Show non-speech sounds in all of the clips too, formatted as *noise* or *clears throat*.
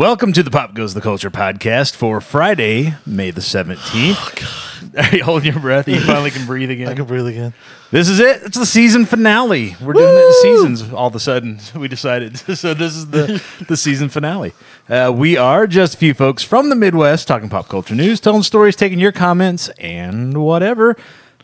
Welcome to the Pop Goes the Culture podcast for Friday, May the 17th. *laughs* Are you holding your breath? You finally can breathe again. *laughs* I can breathe again. This is it. It's the season finale. We're doing it in seasons all of a sudden. *laughs* We decided. So this is the, the season finale. Uh, we are just a few folks from the Midwest talking pop culture news, telling stories, taking your comments, and whatever.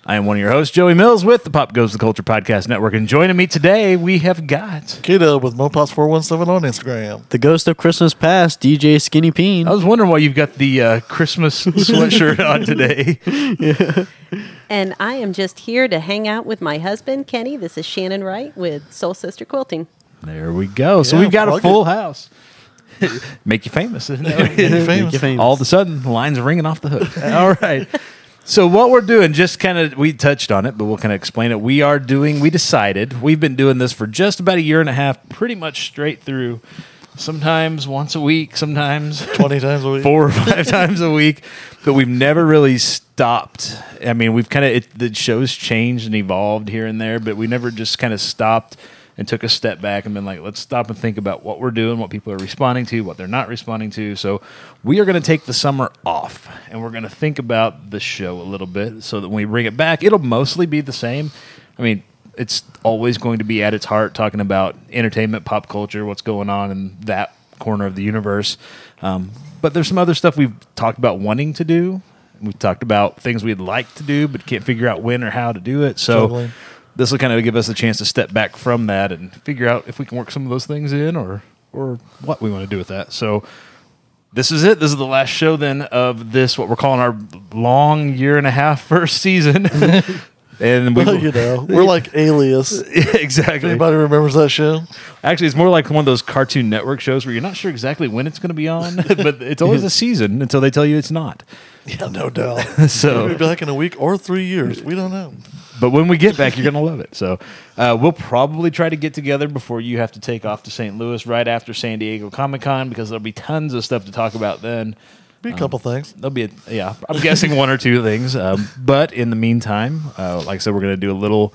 I am one of your hosts, Joey Mills, with the Pop Goes the Culture Podcast Network. And joining me today, we have got. Keto with Mopots417 on Instagram. The Ghost of Christmas Past, DJ Skinny Peen. I was wondering why you've got the uh, Christmas *laughs* sweatshirt on today. And I am just here to hang out with my husband, Kenny. This is Shannon Wright with Soul Sister Quilting. There we go. So Yeah, we've got a full it. house. *laughs* Make you famous. Make you famous. you famous. All of a sudden, the line's ringing off the hook. *laughs* All right. So what we're doing, just kind of, we touched on it, but we'll kind of explain it. We are doing, we decided, we've been doing this for just about a year and a half, pretty much straight through. Sometimes once a week, sometimes *laughs* 20 times a week. four or five *laughs* times a week, but we've never really stopped. I mean, we've kind of the show's changed and evolved here and there, but we never just kind of stopped and took a step back and been like, let's stop and think about what we're doing, what people are responding to, what they're not responding to. So we are going to take the summer off and we're going to think about the show a little bit so that when we bring it back, it'll mostly be the same. I mean, it's always going to be at its heart talking about entertainment, pop culture, what's going on in that corner of the universe. Um, but there's some other stuff we've talked about wanting to do. We've talked about things we'd like to do, but can't figure out when or how to do it. So Juggling. This will kind of give us a chance to step back from that and figure out if we can work some of those things in or or what we want to do with that. So this is it. This is the last show then of this what we're calling our long year and a half *laughs* first season. *laughs* and we Well, you know, we're like Alias. *laughs* exactly. Anybody remembers that show? Actually, it's more like one of those Cartoon Network shows where you're not sure exactly when it's going to be on, but it's always a season until they tell you it's not. Yeah, no doubt. So Maybe back in a week or three years. We don't know. But when we get back, you're going to love it. So uh, we'll probably try to get together before you have to take off to St. Louis right after San Diego Comic Con because there'll be tons of stuff to talk about then. Be a couple things. There'll be, a, yeah, I'm guessing one or two things. Um, but in the meantime, uh, like I said, we're going to do a little,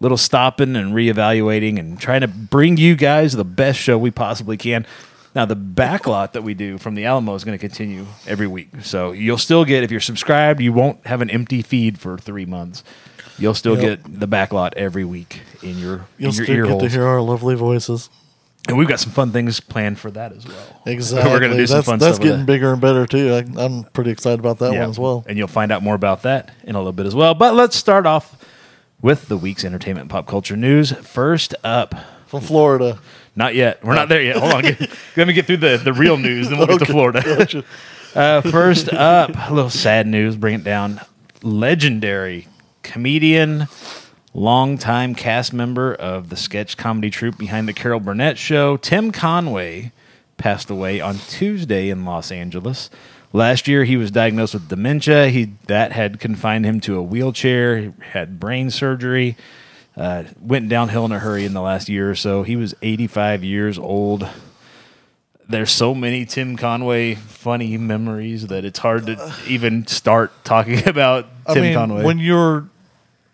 little stopping and reevaluating and trying to bring you guys the best show we possibly can. Now, the backlot that we do from the Alamo is going to continue every week. So you'll still get, if you're subscribed, you won't have an empty feed for three months. You'll still Yep. get the backlot every week in your, You'll in your still ear get to hear our lovely voices. And we've got some fun things planned for that as well. *laughs* Exactly. We're going to do some that's fun that's stuff getting bigger and better, too. I, I'm pretty excited about that Yeah, one as well. And you'll find out more about that in a little bit as well. But let's start off with the week's entertainment pop culture news. First up, From Florida. not yet. We're not there yet. Hold on. Get, *laughs* let me get through the, the real news, then we'll get to Florida. *laughs* uh, first up, a little sad news. Bring it down. Legendary comedian, longtime cast member of the sketch comedy troupe behind the Carol Burnett Show, Tim Conway, passed away on Tuesday in Los Angeles. Last year, he was diagnosed with dementia. He that had confined him to a wheelchair. He had brain surgery. Uh, went downhill in a hurry in the last year or so. He was 85 years old. There's so many Tim Conway funny memories that it's hard to even start talking *laughs* about I Tim mean, Conway. when you're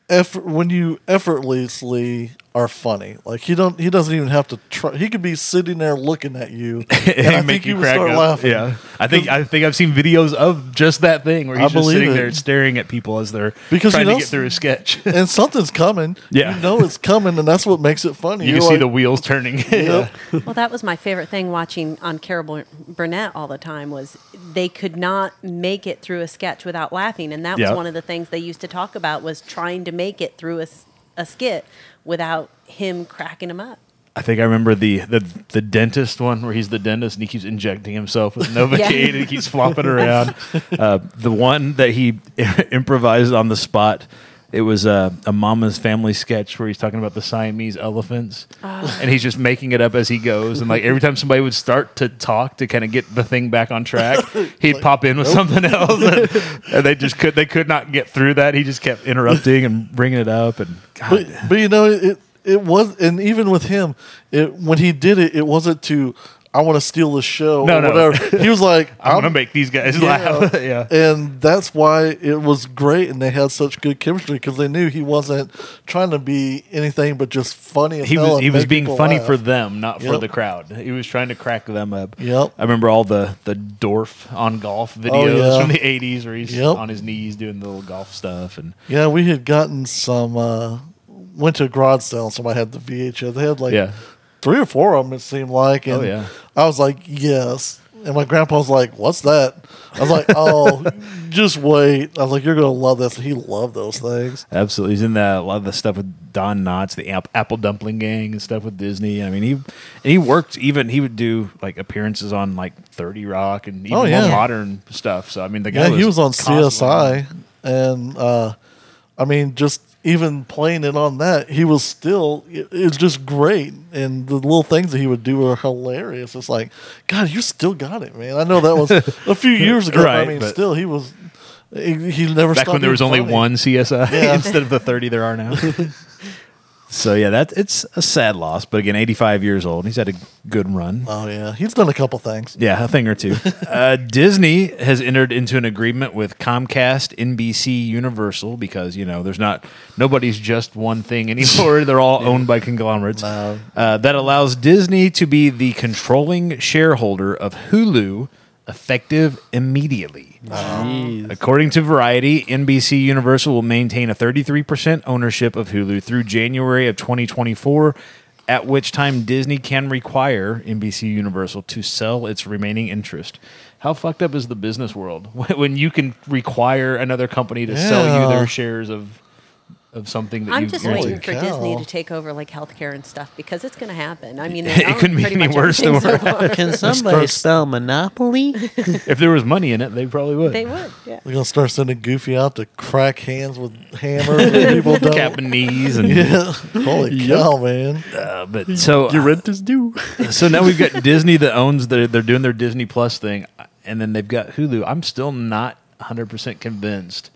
effort, when you effortlessly are funny, like he don't he doesn't even have to try. He could be sitting there looking at you, *laughs* and I think you would start laughing. Yeah, I think I think I've seen videos of just that thing where I he's just believe sitting it. there staring at people as they're Because trying you to know get through a sketch. *laughs* and something's coming. Yeah. you know it's coming, and that's what makes it funny. you You're can see like, the wheels turning. *laughs* Yep. Well, that was my favorite thing watching on Carol Bur- Burnett all the time was they could not make it through a sketch without laughing, and that Yeah. was one of the things they used to talk about was trying to make it through a a skit without him cracking them up. I think I remember the, the the dentist one where he's the dentist and he keeps injecting himself with *laughs* Novocaine and he keeps flopping around. *laughs* Uh, the one that he *laughs* improvised on the spot, it was a, a Mama's Family sketch where he's talking about the Siamese elephants, ah. and he's just making it up as he goes. And like every time somebody would start to talk to kind of get the thing back on track, *laughs* he'd pop in with something else, and, *laughs* and they just could they could not get through that. He just kept interrupting and bringing it up, and God, But, but you know it. It was, and even with him, it when he did it, it wasn't to I want to steal the show No, or no. whatever. *laughs* He was like, I'm, gonna make these guys laugh. *laughs* yeah. And that's why it was great, and they had such good chemistry because they knew he wasn't trying to be anything but just funny. He was he was being funny laugh. for them, not for the crowd. He was trying to crack them up. Yep. I remember all the the Dorf on golf videos Oh, yeah. from the '80s where he's Yep. on his knees doing the little golf stuff, and Yeah, we had gotten some. uh Went to a garage sale, and somebody had the VHS. They had like yeah, three or four of them. It seemed like. And Oh, yeah. I was like, yes. And my grandpa was like, "What's that?" I was like, "Oh, *laughs* just wait." I was like, "You're gonna love this." He loved those things. absolutely. He's in that a lot of the stuff with Don Knotts, the App- Apple Dumpling Gang, and stuff with Disney. I mean, he he worked even he would do like appearances on like Thirty Rock and even Oh, more yeah. modern stuff. So I mean, the guy Yeah, he was on CSI, and uh, I mean, just even playing it on that, he was still. It, it's just great, and the little things that he would do are hilarious. It's like, God, you still got it, man. I know that was a few *laughs* years ago. but I mean, still, he was. He, he never back stopped when there was only funny. one CSI Yeah. *laughs* instead of the 30 there are now. *laughs* so yeah, that it's a sad loss, but again, 85 years old. He's had a good run. Oh yeah, he's done a couple things. Yeah, a thing or two. *laughs* uh, Disney has entered into an agreement with Comcast, NBC, Universal because you know there's not nobody's just one thing *laughs* anymore. They're all owned by conglomerates. No. Uh, that allows Disney to be the controlling shareholder of Hulu, effective immediately. Jeez. According to Variety, NBC Universal will maintain a 33% ownership of Hulu through January of 2024, at which time Disney can require NBC Universal to sell its remaining interest. How fucked up is the business world *laughs* when you can require another company to sell you their shares of of something that I'm you just you're waiting into? for cow. Disney to take over like healthcare and stuff because it's going to happen. I mean, It they couldn't be any worse than everything where- so. Can *laughs* somebody starts- spell Monopoly? *laughs* If there was money in it, they probably would. They would, yeah. We're gonna start sending Goofy out to crack hands with hammers and *laughs* people don't. Cap and knees and Yeah, holy cow, man! uh, but so Your rent is due. so now we've got Disney that owns their they're doing their Disney Plus thing, and then they've got Hulu. I'm still not 100 percent convinced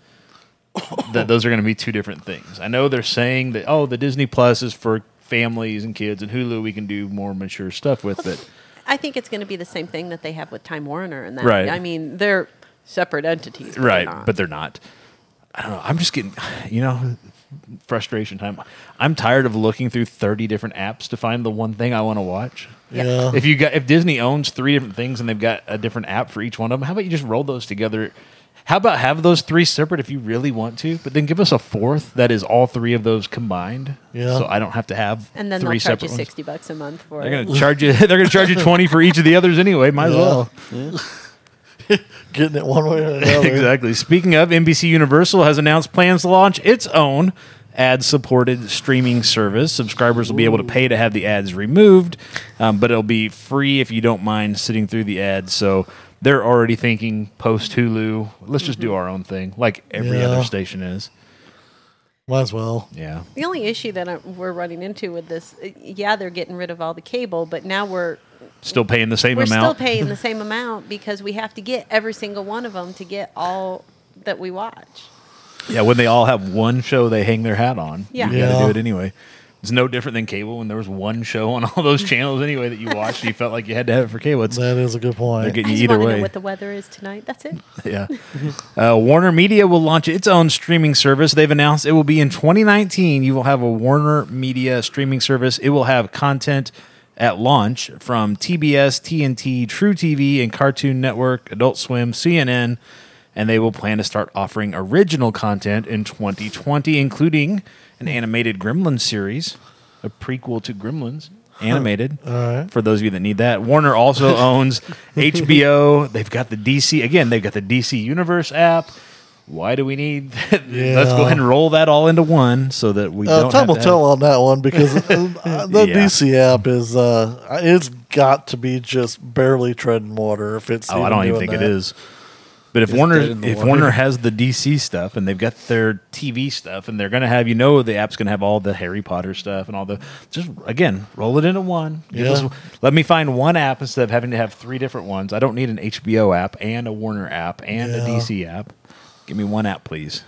that those are going to be two different things. I know they're saying that oh, the Disney Plus is for families and kids, and Hulu we can do more mature stuff with. But I think it's going to be the same thing that they have with Time Warner and that. Right. I mean, they're separate entities. but right, they're but they're not. I don't know. I'm just getting, *sighs* you know, frustration time. I'm tired of looking through 30 different apps to find the one thing I want to watch. Yeah. Yeah, If you got if Disney owns three different things and they've got a different app for each one of them, how about you just roll those together? How about have those three separate if you really want to, but then give us a fourth that is all three of those combined. Yeah. So I don't have to have and then three they'll charge separate you ones. sixty bucks a month for They're it. gonna charge you. *laughs* They're gonna charge you *laughs* twenty for each of the others anyway. Might as Yeah. well. *laughs* getting it one way or another. exactly. Speaking of, NBC Universal has announced plans to launch its own ad supported streaming service. Subscribers will be able to pay to have the ads removed, um, but it'll be free if you don't mind sitting through the ads. So they're already thinking post Hulu, let's just do our own thing, like every Yeah. other station is. Might as well. Yeah. The only issue that I, we're running into with this, uh, yeah, they're getting rid of all the cable, but now we're Still paying the same we're amount. still paying the *laughs* same amount because we have to get every single one of them to get all that we watch. Yeah, when they all have one show they hang their hat on. Yeah. You got to Yeah. do it anyway. It's no different than cable when there was one show on all those channels anyway that you watched. you felt like you had to have it for cable. It's, That is a good point. they're getting I you just either way. know what the weather is tonight. That's it. *laughs* yeah. Uh, Warner Media will launch its own streaming service. They've announced it will be in 2019. You will have a Warner Media streaming service. It will have content at launch from TBS, TNT, True TV, and Cartoon Network, Adult Swim, CNN, and they will plan to start offering original content in 2020, including an animated Gremlins series, a prequel to Gremlins. Animated All right. for those of you that need that. Warner also *laughs* owns HBO. They've got the DC again. They've got the DC Universe app. Why do we need? Let's go ahead and roll that all into one so that we Uh, have will tell on that one because uh, *laughs* the Yeah. DC app is uh, it's got to be just barely treading water if it's. Oh, I don't even think that. it is. But if Warner dead in the if water. Warner has the DC stuff and they've got their TV stuff and they're gonna have you know the app's gonna have all the Harry Potter stuff and all the just again roll it into one. Yeah. us- let me find one app instead of having to have three different ones. I don't need an HBO app and a Warner app and a DC app. Give me one app, please.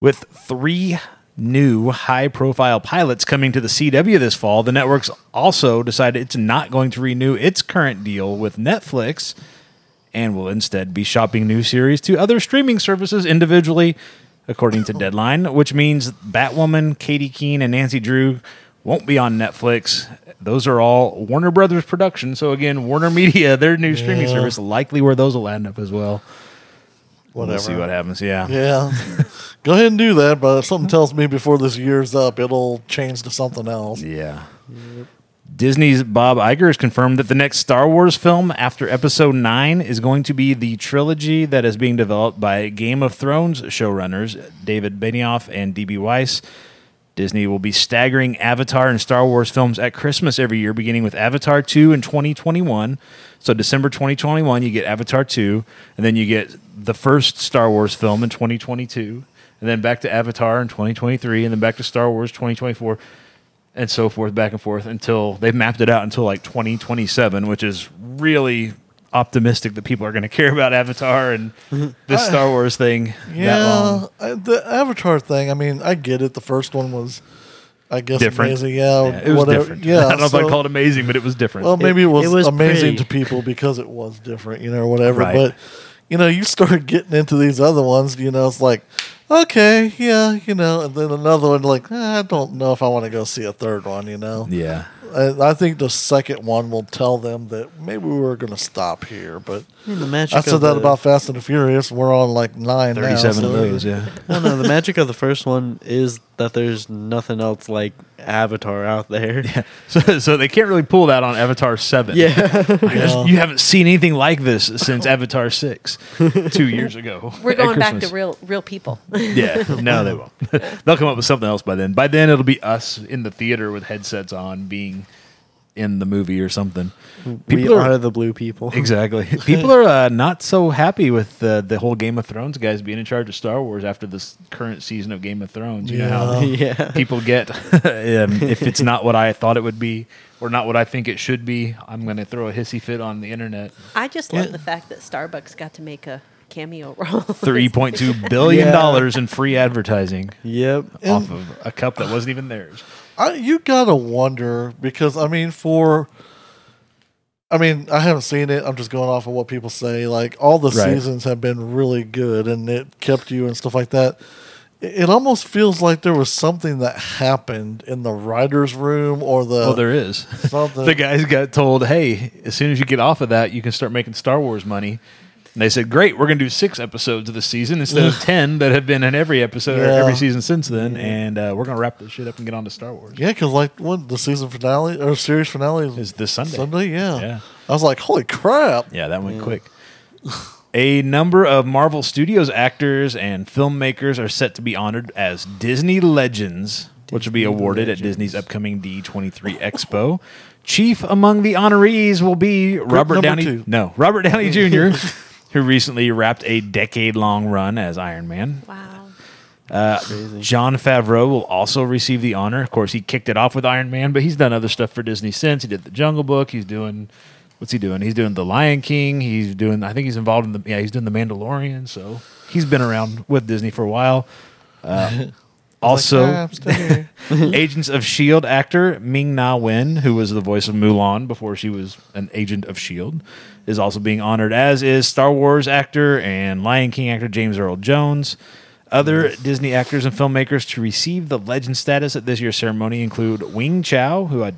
With three new high profile pilots coming to the CW this fall, the network's also decided it's not going to renew its current deal with Netflix and will instead be shopping new series to other streaming services individually, according to Deadline, which means Batwoman, Katy Keene, and Nancy Drew won't be on Netflix. Those are all Warner Brothers productions. So again, Warner Media, their new streaming Yeah. service, likely where those will end up as well. Whatever. We'll see what happens. Yeah. Yeah. Go ahead and do that, but something tells me before this year's up, it'll change to something else. Yeah. Disney's Bob Iger has confirmed that the next Star Wars film after Episode 9 is going to be the trilogy that is being developed by Game of Thrones showrunners David Benioff and D.B. Weiss. Disney will be staggering Avatar and Star Wars films at Christmas every year, beginning with Avatar 2 in 2021. So, December 2021, you get Avatar 2, and then you get the first Star Wars film in 2022, and then back to Avatar in 2023, and then back to Star Wars 2024 and so forth, back and forth until they've mapped it out until like 2027, which is really optimistic that people are going to care about Avatar and mm-hmm. this Star Wars thing that Yeah, long. I, the Avatar thing. I mean, I get it. The first one was, I guess, Different. amazing. Yeah, Yeah, it was whatever. different. Yeah, *laughs* I don't know if I call it amazing, but it was different. Well, maybe it, was, it was amazing pretty. to people because it was different, you know, or whatever. Right. But you know, you start getting into these other ones, you know, it's like, okay, yeah, you know, and then another one, like, eh, I don't know if I want to go see a third one, you know. yeah. And I think the second one will tell them that maybe we were going to stop here. But I the magic I of said that the- about Fast and the Furious. We're on like nine now. 37 of so- those, yeah. I don't. The magic of the first one is that there's nothing else like Avatar out there. Yeah. *laughs* So, so they can't really pull that on Avatar 7. Yeah. *laughs* You haven't seen anything like this since Avatar 6, *laughs* two years ago. We're going back to real real people. Yeah, no, they won't. They'll come up with something else by then. By then, it'll be us in the theater with headsets on, being in the movie or something. People we are, the blue people. *laughs* exactly. People are uh, not so happy with uh, the whole Game of Thrones guys being in charge of Star Wars after this current season of Game of Thrones. You know how yeah. *laughs* people get *laughs* um, if it's not what I thought it would be or not what I think it should be. I'm going to throw a hissy fit on the internet. I just love Yeah. the fact that Starbucks got to make a cameo role. Three point two billion Yeah. dollars in free advertising Yep. off of a cup that wasn't even theirs. I, you gotta wonder because I mean, for I mean, I haven't seen it. I'm just going off of what people say. Like all the Right. seasons have been really good, and it kept you and stuff like that. It it almost feels like there was something that happened in the writers' room or the Oh, there is. something. *laughs* the guys got told, "Hey, as soon as you get off of that, you can start making Star Wars money." And they said, "Great, we're going to do six episodes of the season instead of ten that have been in every episode or Yeah. every season since then, and uh, we're going to wrap this shit up and get on to Star Wars." yeah, because like what the season finale or series finale is Is this Sunday? Sunday, yeah. Yeah. I was like, holy crap! Yeah, that went quick. *laughs* A number of Marvel Studios actors and filmmakers are set to be honored as Disney Legends, which will be awarded at Disney's upcoming D23 Expo. Chief among the honorees will be Robert number Downey. two. No, Robert Downey Jr., *laughs* who recently wrapped a decade-long run as Iron Man. wow. Jon Favreau will also receive the honor. Of course, he kicked it off with Iron Man, but he's done other stuff for Disney since. He did the Jungle Book. He's doing what's he doing? He's doing the Lion King. He's doing. I think he's involved in the. Yeah, he's doing the Mandalorian. So he's been around with Disney for a while. Uh, *laughs* also, Like, ah, I'm still here. *laughs* *laughs* Agents of Shield actor Ming Na Wen, who was the voice of Mulan before she was an agent of Shield, is also being honored. As is Star Wars actor and Lion King actor James Earl Jones. Other Disney actors and filmmakers to receive the legend status at this year's ceremony include Wing Chao, who I,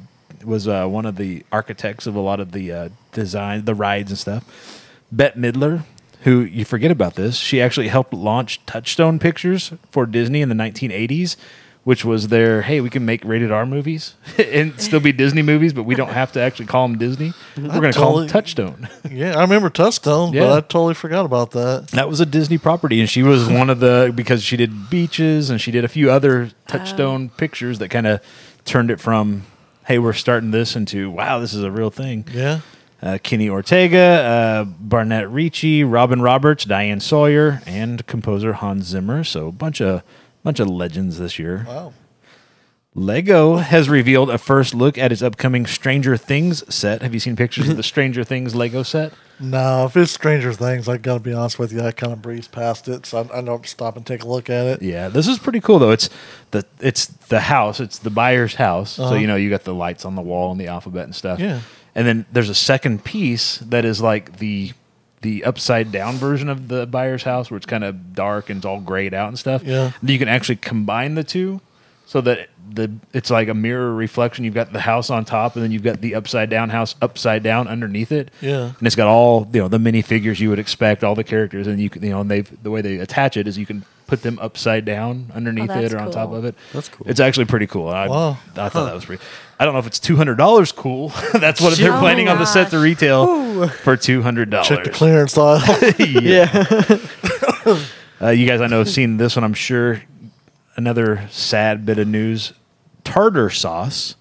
was uh, one of the architects of a lot of the uh, design, the rides and stuff. Bette Midler, who you forget about this, she actually helped launch Touchstone Pictures for Disney in the 1980s, which was their hey, we can make rated R movies *laughs* and still be Disney movies, but we don't have to actually call them Disney. We're going to call them Touchstone. *laughs* yeah, I remember Touchstone, Yeah. but I totally forgot about that. That was a Disney property, and she was one of the because she did beaches and she did a few other Touchstone pictures that kind of turned it from hey, we're starting this into wow, this is a real thing. Yeah. uh, Kenny Ortega, uh, Barnette Ricci, Robin Roberts, Diane Sawyer, and composer Hans Zimmer. So a bunch of bunch of legends this year. Wow. Lego has revealed a first look at its upcoming Stranger Things set. Have you seen pictures of the *laughs* Stranger Things Lego set? No, if it's Stranger Things, I gotta be honest with you, I kind of breeze past it, so I, I don't stop and take a look at it. Yeah, this is pretty cool though. It's the it's the house. It's the Byers' house. So Uh-huh. you know you got the lights on the wall and the alphabet and stuff. Yeah. And then there's a second piece that is like the the upside down version of the Byers' house, where it's kind of dark and it's all grayed out and stuff. Yeah. And you can actually combine the two, so that the it's like a mirror reflection. You've got the house on top, and then you've got the upside down house upside down underneath it. Yeah. And it's got all you know the mini figures you would expect, all the characters, and you can you know and they the way they attach it is you can put them upside down underneath Oh, it that's or on top of it. That's cool. It's actually pretty cool. I, Wow. I thought that was pretty. I don't know if it's two hundred dollars cool. *laughs* That's what they're Oh my planning on the set to gosh. retail for two hundred dollars. Check the clearance aisle. *laughs* *laughs* Yeah. Uh, you guys, I know, have seen this one. I'm sure. Another sad bit of news: Tardar Sauce,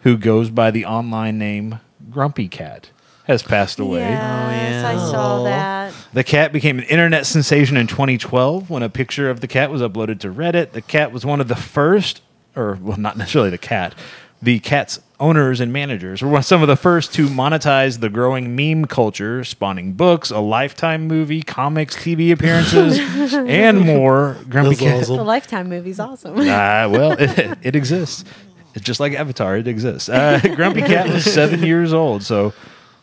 who goes by the online name Grumpy Cat, has passed away. Oh yes, I saw that. The cat became an internet sensation in 2012 when a picture of the cat was uploaded to Reddit. The cat was one of the first, or well, not necessarily the cat, the cat's owners and managers were some of the first to monetize the growing meme culture, spawning books, a lifetime movie, comics, TV appearances, *laughs* and more. Grumpy That's Cat. awesome. The Lifetime movie's awesome. Uh, well, it, it exists. It's just like Avatar. It exists. Uh, *laughs* Grumpy Cat was seven years old, so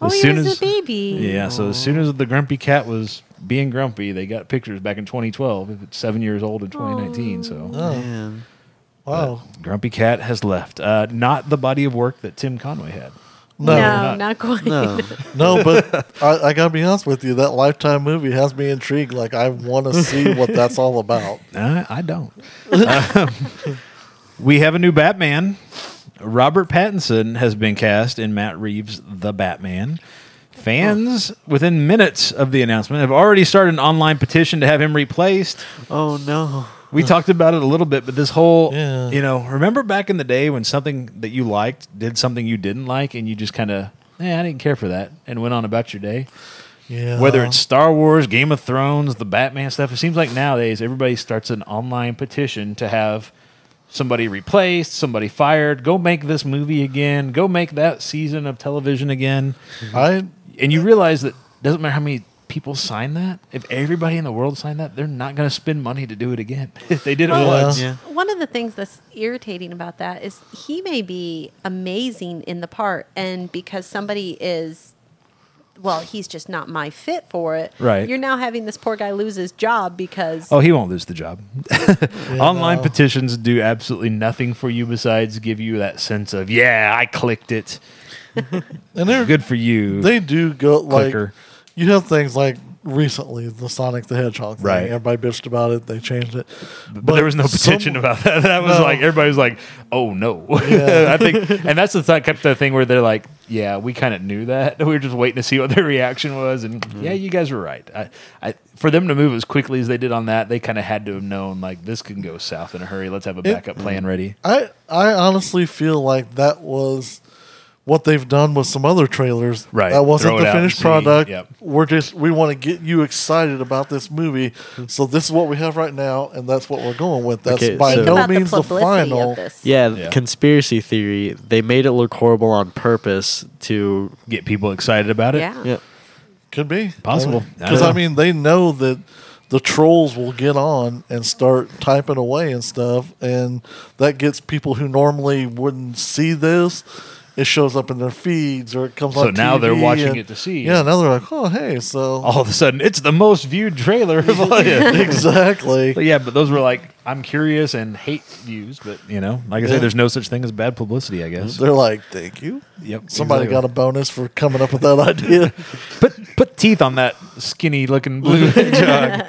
oh, as he soon was as a baby. yeah, so as soon as the Grumpy Cat was being grumpy, they got pictures back in 2012. It's seven years old in 2019, so Oh, Man. Wow. Grumpy Cat has left. Uh, not the body of work that Tim Conway had. No, No, not- not, quite. No. *laughs* no, but I, I gotta be honest with you. That Lifetime movie has me intrigued. Like I want to see what that's all about. *laughs* Uh, I don't. Um, *laughs* we have a new Batman. Robert Pattinson has been cast in Matt Reeves' The Batman. Fans, within minutes of the announcement, have already started an online petition to have him replaced. Oh no. We talked about it a little bit, but this whole, Yeah. you know, remember back in the day when something that you liked did something you didn't like, and you just kind of, eh, I didn't care for that, and went on about your day. Yeah. Whether it's Star Wars, Game of Thrones, the Batman stuff, it seems like nowadays everybody starts an online petition to have somebody replaced, somebody fired. Go make this movie again. Go make that season of television again. I And you realize that doesn't matter how many people sign that. If everybody in the world signed that, they're not going to spend money to do it again. *laughs* if they did it once. Yeah. One of the things that's irritating about that is he may be amazing in the part, and because somebody is, well, he's just not my fit for it. Right. You're now having this poor guy lose his job because. Oh, he won't lose the job. *laughs* Yeah, Online no. petitions do absolutely nothing for you besides give you that sense of, yeah, I clicked it. *laughs* and they're Good for you. They do go like Clicker. You have things like recently the Sonic the Hedgehog thing. Right. Everybody bitched about it. They changed it, but, there was no petition some- about that. *laughs* That was No. like everybody was like, "Oh no!" *laughs* Yeah. I think, and that's the th- kept the thing where they're like, "Yeah, we kind of knew that. *laughs* We were just waiting to see what their reaction was." And mm-hmm. yeah, you guys were right. I, I, for them to move as quickly as they did on that, they kind of had to have known like this can go south in a hurry. Let's have a backup plan ready. I I honestly feel like that was what they've done with some other trailers. Right. That wasn't Throw the finished product. Yep. We're just we want to get you excited about this movie. So this is what we have right now, and that's what we're going with. That's Okay, by so- no means the the, final. Yeah, Yeah. conspiracy theory. They made it look horrible on purpose to. Get people excited about it. Yeah. Yeah. Could be Possible. Because don't I, mean they know that the trolls will get on and start typing away and stuff, and that gets people who normally wouldn't see this. It shows up in their feeds or it comes up, So on. now they're watching and- it to see. Yeah, now they're like, oh hey, so All of a sudden, it's the most viewed trailer of all. *laughs* exactly. But yeah, but those were like I'm curious and hate views. But you know, like I Yeah. said, there's no such thing as bad publicity. I guess. They're like, thank you. Yep. Somebody exactly. got a bonus for coming up with that *laughs* idea. put put teeth on that skinny looking blue *laughs* jog.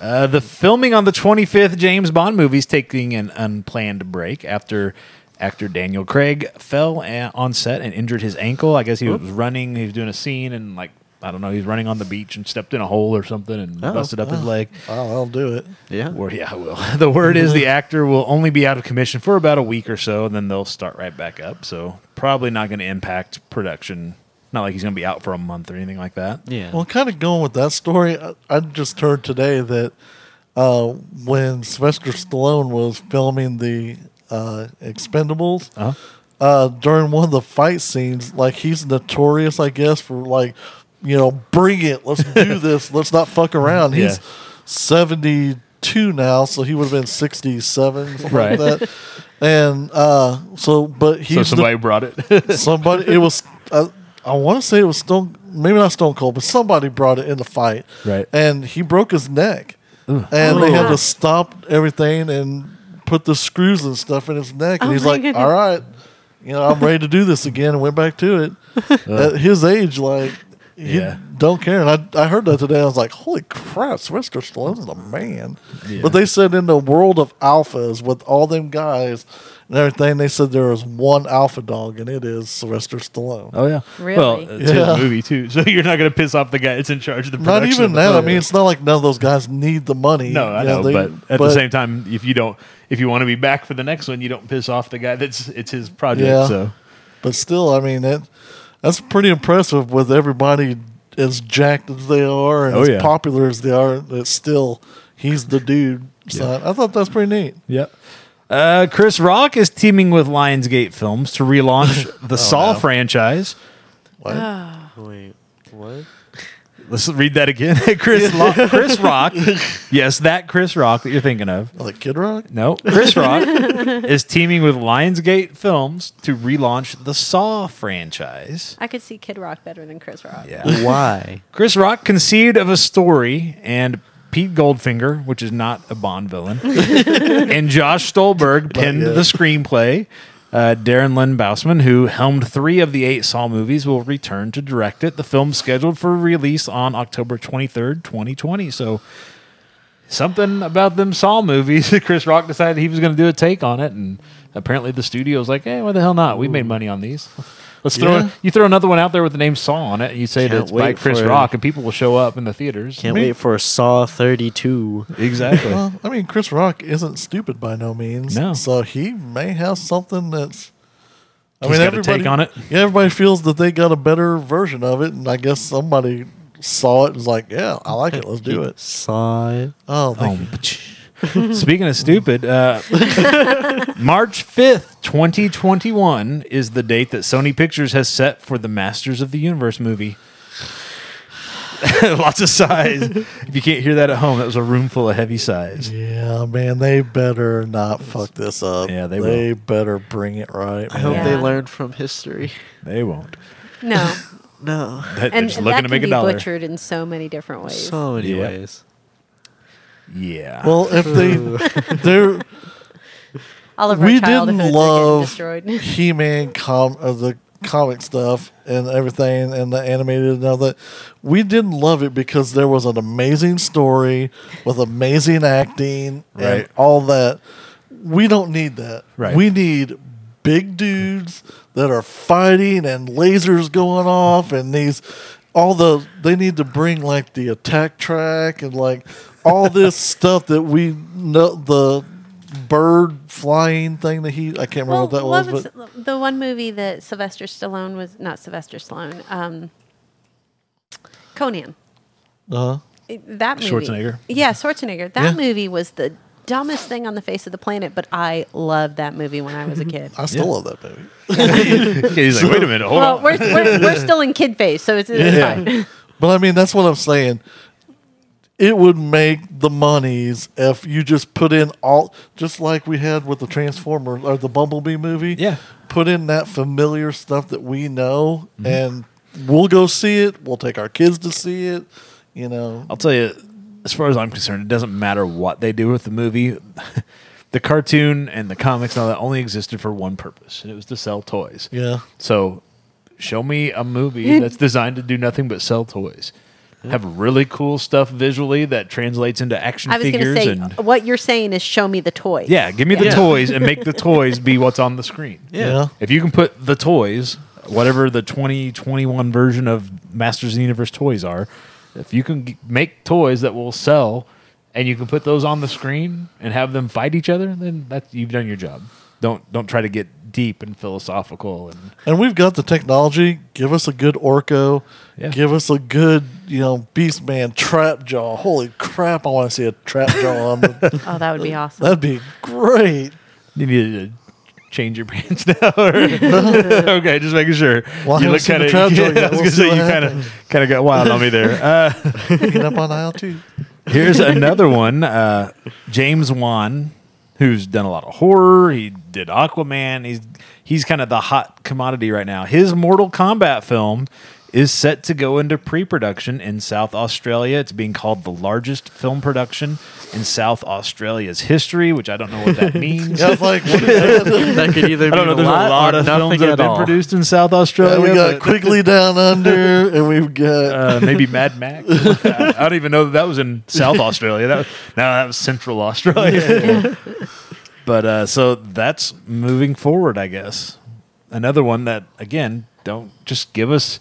Uh, the filming on the 25th James Bond movie is taking an unplanned break after actor Daniel Craig fell on set and injured his ankle. I guess he was running, he was doing a scene, and like I don't know, he was running on the beach and stepped in a hole or something and Oh, busted up his leg. oh, I'll do it. Yeah. Or yeah, I will. *laughs* The word is the actor will only be out of commission for about a week or so, and then they'll start right back up. So probably not going to impact production. Not like he's going to be out for a month or anything like that. Yeah. Well, kind of going with that story, I, I just heard today that uh, when Sylvester Stallone was filming the uh, Expendables. Uh-huh. Uh, during one of the fight scenes, like he's notorious, I guess, for like, you know, bring it, let's do *laughs* this, let's not fuck around. He's Yeah. seventy two now, so he would have been sixty seven, something Right. like that. And uh, so, but he So the- somebody brought it. *laughs* somebody it was uh, I want to say it was Stone maybe not Stone Cold but somebody brought it in the fight Right. and he broke his neck and they had to stop everything and put the screws and stuff in his neck and Oh he's like goodness. all right you know I'm ready to do this again and went back to it *laughs* at his age like he Yeah. don't care and I, I heard that today I was like holy crap Sylvester Stallone's the man Yeah. but they said in the world of alphas with all them guys and everything they said there was one alpha dog and it is Sylvester Stallone Oh yeah. Really? Well, uh, it's Yeah. his movie too, so *laughs* you're not going to piss off the guy that's in charge of the production. Not even of the that. I mean, it's not like none of those guys need the money. no, I You know, they- but at the same time, if you don't, if you want to be back for the next one, you don't piss off the guy that's it's his project. Yeah. So but still, I mean, that that's pretty impressive with everybody as jacked as they are and Oh, as yeah. popular as they are. That still, he's the dude. So I thought that's pretty neat. Yep. Uh, Chris Rock is teaming with Lionsgate Films to relaunch *laughs* the Saw no. franchise. What? Wait, what? Let's read that again. *laughs* Chris Lo- *laughs* Chris Rock. Yes, that Chris Rock that you're thinking of. Like Kid Rock? No, Chris *laughs* Rock is teaming with Lionsgate Films to relaunch the Saw franchise. I could see Kid Rock better than Chris Rock. Yeah. Why? Chris Rock conceived of a story, and Pete Goldfinger, which is not a Bond villain, and Josh Stolberg penned yet. the screenplay. Uh, Darren Lynn Bousman, who helmed three of the eight Saw movies, will return to direct it. The film's scheduled for release on October 23rd, 2020. So, something about them Saw movies. *laughs* Chris Rock decided he was going to do a take on it, and apparently the studio's like, "Hey, why the hell not? We made money on these. *laughs* Let's throw Yeah. you throw another one out there with the name Saw on it, and you say that Can't it's by Chris. Rock, and people will show up in the theaters. Can't Me- wait for Saw 32. Exactly. *laughs* Well, I mean, Chris Rock isn't stupid by no means. No. So he may have something that's. I He's mean, got a everybody take on it. Yeah, everybody feels that they got a better version of it, and I guess somebody saw it and was like, "Yeah, I like it. Let's do it." Saw it. Oh, thank Oh, you. Pch. *laughs* Speaking of stupid, uh, *laughs* March 5th, 2021 is the date that Sony Pictures has set for the Masters of the Universe movie. *laughs* Lots of sighs. if you can't hear that at home, that was a room full of heavy sighs. Yeah, man, they better not fuck this up. Yeah, they They will. better bring it right. I hope man. they Yeah. learned from history. They won't. No, No. They're and just that looking can to make a be dollar. butchered in so many different ways. So many Yeah. ways. Yeah. Well, if they, *laughs* they're All of our we didn't love. *laughs* He-Man com uh, the comic stuff and everything and the animated and all that. We didn't love it because there was an amazing story with amazing acting Right. and all that. We don't need that. Right. We need big dudes that are fighting and lasers going off and these all the they need to bring like the Attak Trak and like all this stuff that we know the bird flying thing that he I can't remember well, what that what was, was but the one movie that Sylvester Stallone was not Sylvester Stallone, um, Conan. uh huh. That movie, Schwarzenegger? Yeah, Schwarzenegger. That Yeah. movie was the dumbest thing on the face of the planet, but I loved that movie when I was a *laughs* kid. I still love that movie. *laughs* He's like, wait a minute, hold well, on. we're, we're, we're still in kid phase, so it's, it's Yeah. fine. But I mean, that's what I'm saying. It would make the monies if you just put in all, just like we had with the Transformer or the Bumblebee movie. Yeah. Put in that familiar stuff that we know, Mm-hmm. and we'll go see it. We'll take our kids to see it. You know, I'll tell you, as far as I'm concerned, it doesn't matter what they do with the movie. *laughs* the cartoon and the comics and all that only existed for one purpose, and it was to sell toys. yeah. So, show me a movie that's designed to do nothing but sell toys. Have really cool stuff visually that translates into action I was going to figures say, and what you're saying is show me the toys. yeah, give me the Yeah. toys and make the toys be what's on the screen. Yeah. If you can put the toys, whatever the 2021 version of Masters of the Universe toys are, if you can g- make toys that will sell and you can put those on the screen and have them fight each other, then that's you've done your job. Don't don't try to get deep and philosophical and And we've got the technology. Give us a good Orco. Yeah. Give us a good, you know, Beastman trap jaw. Holy crap! I want to see a trap jaw on the. *laughs* Oh, that would be *laughs* awesome. That'd be great. you need to change your pants *laughs* now? Or- okay, just making sure. Well, you look kind of. trap joint I yet. was We'll gonna see you kind of kind of got wild on me there. Uh, Picking up on aisle two. Here's another one. Uh, James Wan, who's done a lot of horror. He did Aquaman. He's he's kind of the hot commodity right now. His Mortal Kombat film is set to go into pre-production in South Australia. It's being called the largest film production in South Australia's history, which I don't know what that *laughs* means. Yeah, I was like, what is that? *laughs* that could either I don't know. There's a lot, or of films nothing that have been all. produced in South Australia. we got but- *laughs* quickly down under, and we've got uh, maybe Mad Max. I don't even know that that was in South Australia. That was, no, that was Central Australia. but uh, so that's moving forward, I guess. Another one that again, don't just give us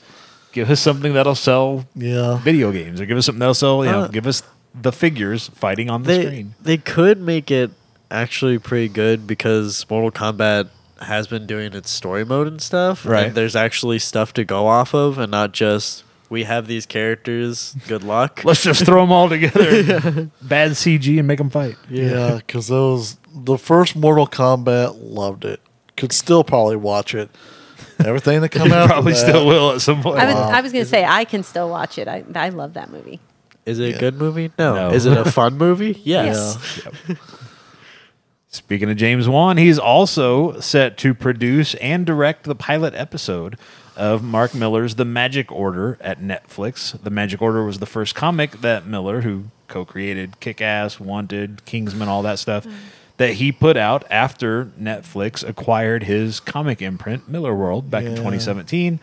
give us something that'll sell yeah. video games, or give us something that'll sell. You know, Uh, give us the figures fighting on the they screen. they could make it actually pretty good because Mortal Kombat has been doing its story mode and stuff. Right. And there's actually stuff to go off of, and not just we have these characters. Good luck. *laughs* Let's just throw them all together, *laughs* bad CG, and make them fight. Yeah, because those the first Mortal Kombat loved it. Could still probably watch it. Everything that *laughs* come out Probably still will at some point. I was, Wow. I was going to say I can still watch it. I, I love that movie. Is it Yeah. a good movie? No. No. Is it a fun movie? *laughs* Yes. Yes. Speaking of James Wan, he's also set to produce and direct the pilot episode of Mark Millar's The Magic Order at Netflix. The Magic Order was the first comic that Miller, who co created Kick Ass, Wanted, Kingsman, all that stuff, that he put out after Netflix acquired his comic imprint, Millarworld, back in 2017.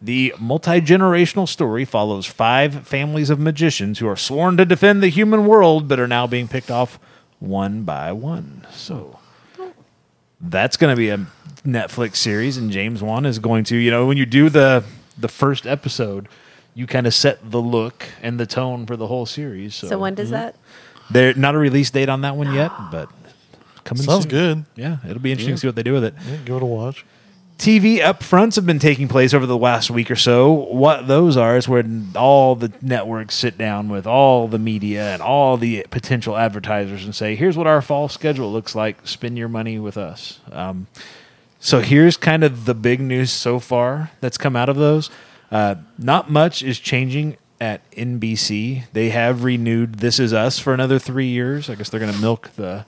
The multi generational story follows five families of magicians who are sworn to defend the human world but are now being picked off one by one. So that's going to be a Netflix series, and James Wan is going to, you know, when you do the the first episode, you kind of set the look and the tone for the whole series. So, So, when does mm-hmm. that? There, not a release date on that one yet, *gasps* but coming. Sounds soon. good. Yeah, it'll be interesting to see what they do with it. Yeah, give it a watch. TV upfronts have been taking place over the last week or so. What those are is where all the networks sit down with all the media and all the potential advertisers and say, "Here's what our fall schedule looks like. Spend your money with us." Um, so here's kind of the big news so far that's come out of those. Uh, not much is changing at NBC. They have renewed This Is Us for another three years. I guess they're going to milk the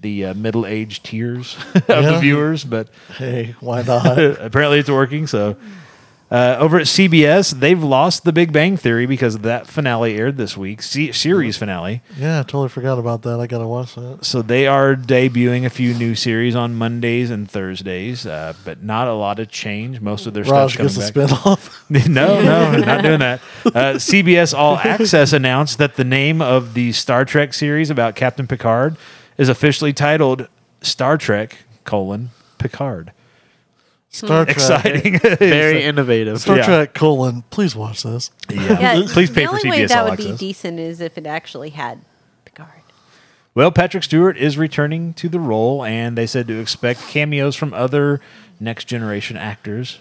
the uh, middle aged tiers *laughs* of the viewers, but Hey, why not? *laughs* apparently it's working. So uh, over at CBS, they've lost The Big Bang Theory because that finale aired this week, se- series finale. yeah, I totally forgot about that. I gotta watch that. So they are debuting a few new series on Mondays and Thursdays, uh, but not a lot of change. Most of their Raj stuff's gets a coming back. spinoff. *laughs* no, no, not doing that. Uh, CBS All Access announced that the name of the Star Trek series about Captain Picard is officially titled Star Trek: colon Picard. Star hmm. Trek. Exciting. *laughs* Very innovative. Star Yeah. Trek colon. Please watch this. Yeah. *laughs* Please pay the for only way CBS that All would be Access. decent is if it actually had Picard. Well, Patrick Stewart is returning to the role, and they said to expect cameos from other next generation actors.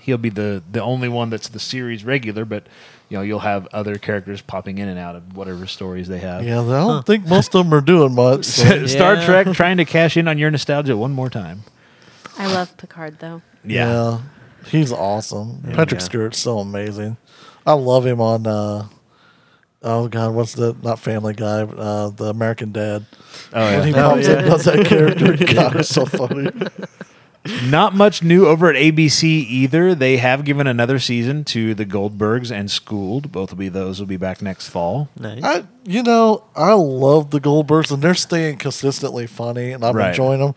He'll be the the only one that's the series regular, but you know you'll have other characters popping in and out of whatever stories they have. Yeah, I don't think most of them are doing much. so- *laughs* Star Yeah. Trek trying to cash in on your nostalgia one more time. I love Picard though. Yeah, he's awesome. Patrick Yeah. Stewart's so amazing. I love him on. Uh, oh God, what's the not Family Guy? but, Uh, the American Dad. Oh, When he yeah. pops up, does that character. *laughs* God, it's so funny. *laughs* Not much new over at ABC either. They have given another season to the Goldbergs and Schooled. Both will be those will be back next fall. Nice. I, you know, I love the Goldbergs, and they're staying consistently funny, and I'm Right. enjoying them.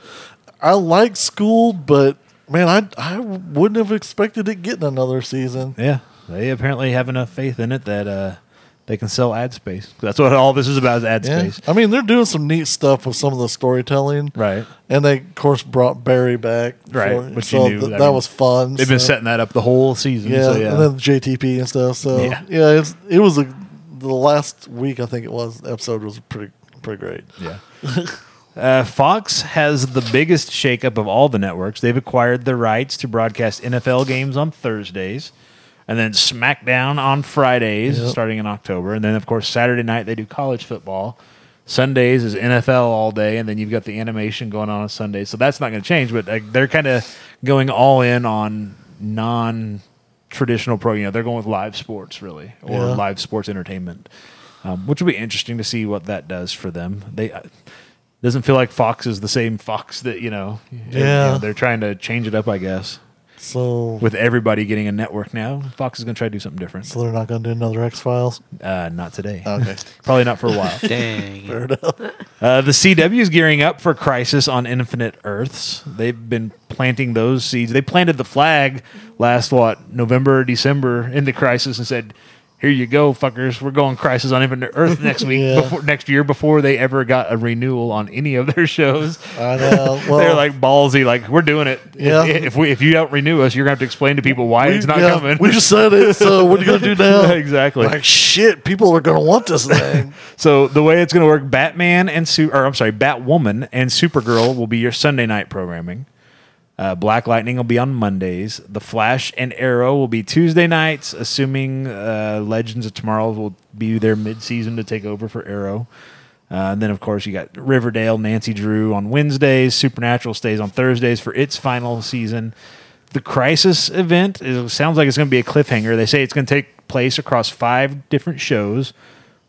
I like Schooled, but man, I I wouldn't have expected it getting another season. Yeah, they apparently have enough faith in it that uh, they can sell ad space. That's what all this is about is ad Yeah, space. I mean, they're doing some neat stuff with some of the storytelling, Right. And they, of course, brought Barry back, Right, for- which you so knew, th- that mean, was fun. They've been setting that up the whole season. yeah, so yeah. and then JTP and stuff. So Yeah. yeah, it's, it was a the last week I think it was episode was pretty pretty great. yeah. *laughs* Uh, Fox has the biggest shakeup of all the networks. They've acquired the rights to broadcast NFL games on Thursdays, and then SmackDown on Fridays, Yep. starting in October, and then of course Saturday night they do college football. Sundays is NFL all day, and then you've got the animation going on on Sundays. So that's not going to change. But like, they're kind of going all in on non traditional pro. You know, they're going with live sports really, or Yeah. live sports entertainment, um, which will be interesting to see what that does for them. They. Uh, doesn't feel like Fox is the same Fox that you know. you Yeah. know, they're trying to change it up, I guess So, with everybody getting a network now, Fox is going to try to do something different. so they're not going to do another X Files. Uh, not today. Okay, *laughs* Probably not for a while. *laughs* Dang. fair enough. *laughs* Uh, the CW is gearing up for Crisis on Infinite Earths. They've been planting those seeds. They planted the flag last what November, December into Crisis and said, "Here you go, fuckers. We're going Crisis on Infinite Earth next *laughs* week, Yeah. before next year, before they ever got a renewal on any of their shows." I know. *laughs* Well, They're like ballsy, like we're doing it. If- Yeah. If, we if you don't renew us, you're gonna have to explain to people why we, it's not yeah, coming. We just said it. So what are you going to do *laughs* now? exactly. Like shit, people are going to want this thing. So the way it's going to work, Batman and Su- or I'm sorry, Batwoman and Supergirl will be your Sunday night programming. Uh, Black Lightning will be on Mondays. The Flash and Arrow will be Tuesday nights, assuming uh, Legends of Tomorrow will be their mid-season to take over for Arrow. Uh, and then, of course, you got Riverdale, Nancy Drew on Wednesdays. Supernatural stays on Thursdays for its final season. The Crisis event it sounds like it's going to be a cliffhanger. They say it's going to take place across five different shows,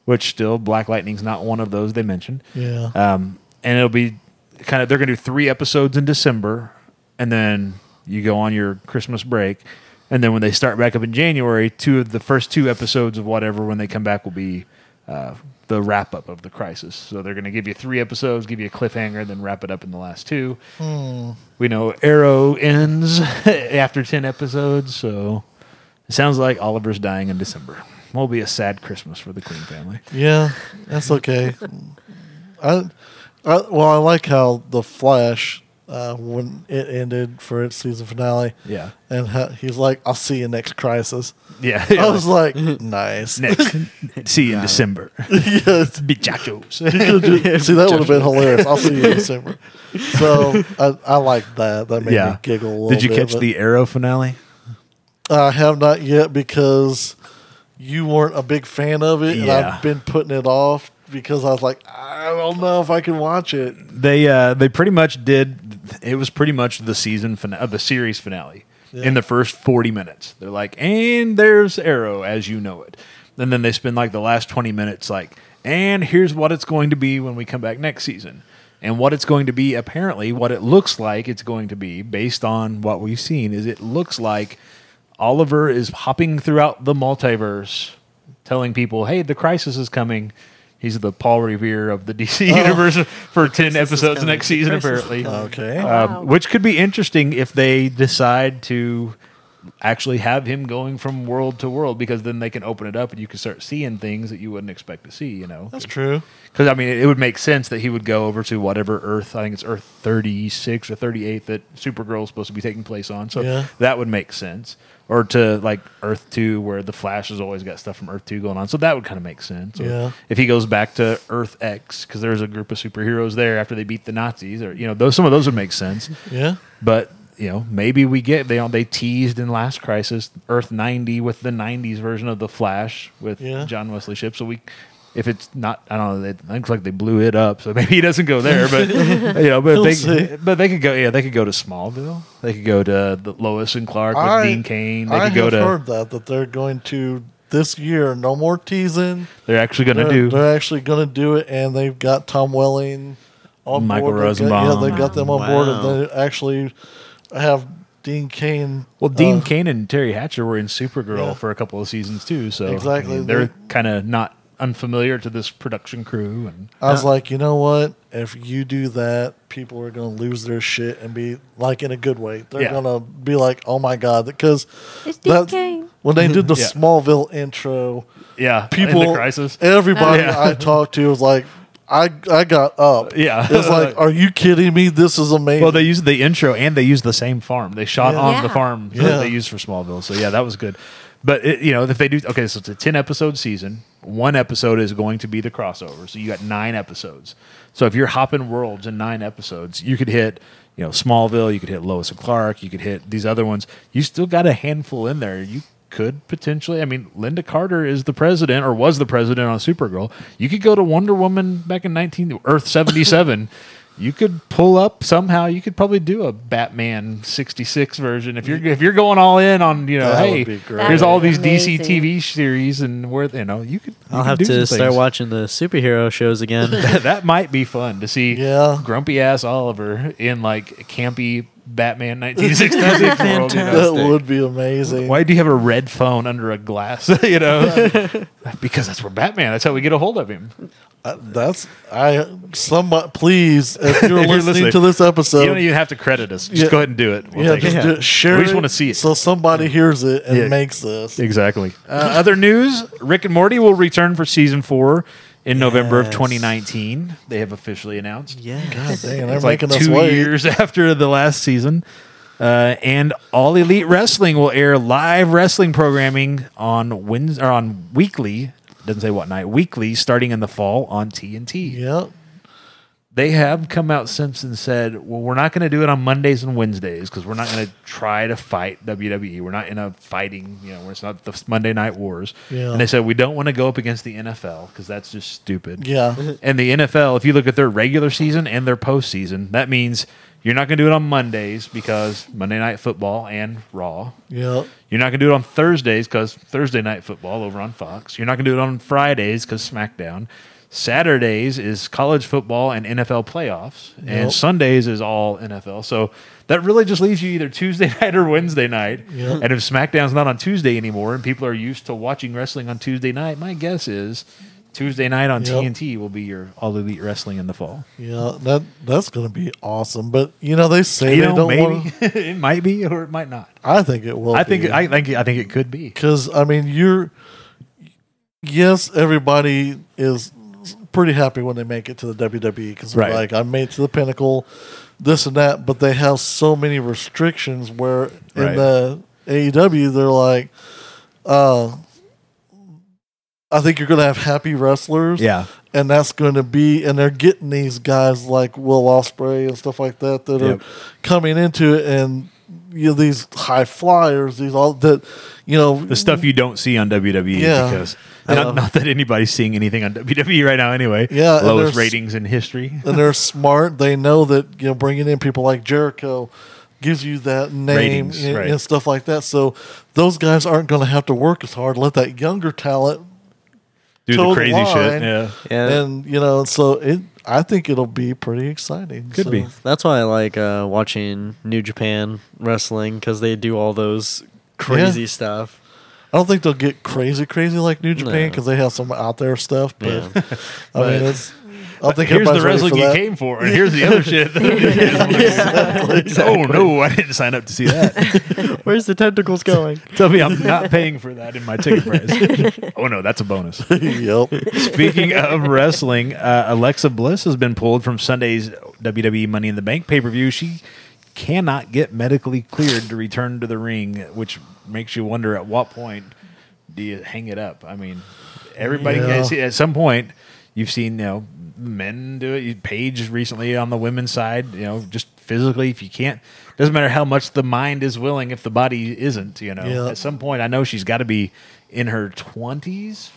which still Black Lightning's not one of those they mentioned. Yeah. Um, and it'll be kind of they're going to do three episodes in December, and then you go on your Christmas break, and then when they start back up in January, two of the first two episodes of whatever when they come back will be uh, the wrap up of the crisis. So they're going to give you three episodes, give you a cliffhanger, then wrap it up in the last two. We know Arrow ends *laughs* after ten episodes, so it sounds like Oliver's dying in December. Will be a sad Christmas for the Queen family. Yeah, that's okay. I, I well, I like how the Flash uh, when it ended for its season finale, Yeah, and how, he's like, "I'll see you next crisis." yeah. I was like, "Nice." next. *laughs* See you in December. *laughs* yes. *laughs* Bichachos. see, that would have been hilarious. I'll see you in December. So I, I like that. That made yeah. me giggle. A little Did you bit, catch the Arrow finale? I have not yet because you weren't a big fan of it, and Yeah. I've been putting it off because I was like, I don't know if I can watch it. They uh, they pretty much did. It was pretty much the season finale, of the series finale. Yeah. In the first forty minutes, they're like, and there's Arrow as you know it, and then they spend like the last twenty minutes like, and here's what it's going to be when we come back next season. And what it's going to be, apparently, what it looks like it's going to be, based on what we've seen, is it looks like Oliver is hopping throughout the multiverse, telling people, "Hey, the crisis is coming." He's the Paul Revere of the *laughs* DC universe for ten episodes next season, Crisis apparently. Okay. Um, Wow. which could be interesting if they decide to actually have him going from world to world, because then they can open it up and you can start seeing things that you wouldn't expect to see. You know, That's true. because I mean, it, it would make sense that he would go over to whatever Earth. I think it's Earth thirty six or thirty eight that Supergirl is supposed to be taking place on. So Yeah. that would make sense. Or to like Earth two, where the Flash has always got stuff from Earth two going on. So that would kind of make sense. Or Yeah. If he goes back to Earth X, because there's a group of superheroes there after they beat the Nazis, or you know, those some of those would make sense. Yeah. But you know, maybe we get they they teased in Last Crisis Earth ninety with the '90s version of the Flash with Yeah. John Wesley Shipp. So we, if it's not, I don't know. It looks like they blew it up, so *laughs* maybe he doesn't go there. But *laughs* you know, but they see. but they could go. Yeah, they could go to Smallville. They could go to the Lois and Clark with I- Dean Cain. They I could go have to. heard that that they're going to this year. No more teasing. They're actually going to do. they're actually going to do it, and they've got Tom Welling on Michael board. They've got- Rosenbaum. yeah, they got them on board, and they actually have Dean Cain. Well, Dean uh, Cain and Teri Hatcher were in Supergirl Yeah. for a couple of seasons too. So I Exactly. mean, they're They- kind of not unfamiliar to this production crew and. I was like, you know what? If you do that, people are going to lose their shit and be like in a good way. They're Yeah. going to be like, oh my god, because It's that- Cain. when they did the *laughs* Yeah. Smallville intro, Yeah, people, in the crisis. everybody Yeah. I talked to was like, I I got up. Yeah. it was like, are you kidding me? This is amazing. Well, they used the intro and they used the same farm. They shot Yeah. on the Yeah. farm Yeah. that they used for Smallville. So yeah, that was good. But it, you know, if they do okay, so it's a ten episode season. One episode is going to be the crossover. So you got nine episodes. So if you're hopping worlds in nine episodes, you could hit you know Smallville. You could hit Lois and Clark. You could hit these other ones. You still got a handful in there. You could potentially. I mean, Lynda Carter is the president or was the president on Supergirl. You could go to Wonder Woman back in 19 Earth 77. *laughs* you could pull up somehow. You could probably do a Batman 66 version if you're if you're going all in on you know. That hey, here's all would be these DC. TV series and where you know you could. you I'll could have do to some start things. watching the superhero shows again. *laughs* that might be fun to see. Yeah. grumpy ass Oliver in like campy Batman 1966 world. You know? That would be amazing. Why do you have a red phone under a glass? *laughs* you know, because that's where Batman. That's how we get a hold of him. Uh, that's I. Somebody, please, if *laughs* you're, If you're listening, listening, to this episode, you don't even have to credit us. Just Yeah. go ahead and do it. We'll yeah, just it. do it. share We just wanna see it. so somebody hears it and Yeah. makes this. Exactly. Uh, *laughs* other news: Rick and Morty will return for season four in November of Yes. 2019. They have officially announced. Yeah, God yes. dang, they're It's like making us two wait. years *laughs* after the last season. Uh, and All Elite Wrestling will air live wrestling programming on Wednesday or on weekly. Doesn't say what night. Weekly, starting in the fall on TNT. Yeah, They have come out since and said, "Well, we're not going to do it on Mondays and Wednesdays because we're not going to try to fight WWE. We're not in a fighting. You know, it's not the Monday Night Wars." Yeah. And they said we don't want to go up against the NFL because that's just stupid. yeah, *laughs* And the NFL, if you look at their regular season and their postseason, that means you're not going to do it on Mondays because Monday Night Football and Raw. yeah, You're not going to do it on Thursdays because Thursday Night Football over on Fox. You're not going to do it on Fridays because SmackDown. Saturdays is college football and NFL playoffs, Yep. and Sundays is all NFL. So that really just leaves you either Tuesday *laughs* night or Wednesday night. Yep. And if SmackDown's not on Tuesday anymore, and people are used to watching wrestling on Tuesday night, my guess is Tuesday night on Yep. TNT will be your All Elite Wrestling in the fall. yeah. That that's gonna be awesome. But you know, they say You they know, don't maybe want. *laughs* it might be or it might not. I think it will. I think be. I think I think it could be. because I mean, you're yes, everybody is pretty happy when they make it to the WWE because Right. like I made it to the pinnacle, this and that, but they have so many restrictions where in Right. the AEW they're like, uh, I think you're gonna have happy wrestlers, Yeah. and that's going to be, and they're getting these guys like Will Ospreay and stuff like that that Yep. are coming into it, and you know these high flyers, these all that, you know, the stuff you don't see on WWE Yeah. because not, not that anybody's seeing anything on WWE right now anyway. Yeah, lowest ratings in history. and they're smart. They know that you know bringing in people like Jericho gives you that name Ratings, and, right. and stuff like that. So those guys aren't going to have to work as hard. Let that younger talent Do the the crazy line. shit. Yeah. Yeah. and you know, so it. I think it'll be pretty exciting. Could So, be. That's why I like uh, watching New Japan wrestling because they do all those crazy Yeah. stuff. I don't think they'll get crazy, crazy like New Japan No. because they have some out there stuff. But Yeah. *laughs* I mean, it's. I think Here's the everybody's ready wrestling for you that. came for, and here's the other shit. *laughs* *laughs* Oh no, I didn't sign up to see that. Where's the tentacles going? Tell me I'm not paying for that in my ticket price. oh no, that's a bonus. yep. Speaking of wrestling, uh, Alexa Bliss has been pulled from Sunday's WWE Money in the Bank pay per view. She cannot get medically cleared to return to the ring, which makes you wonder at what point do you hang it up? I mean, everybody Yeah. see, at some point you've seen you know men do it. Paige recently on the women's side, you know, just physically, if you can't, doesn't matter how much the mind is willing if the body isn't. You know, Yeah. at some point, I know she's got to be in her twenties,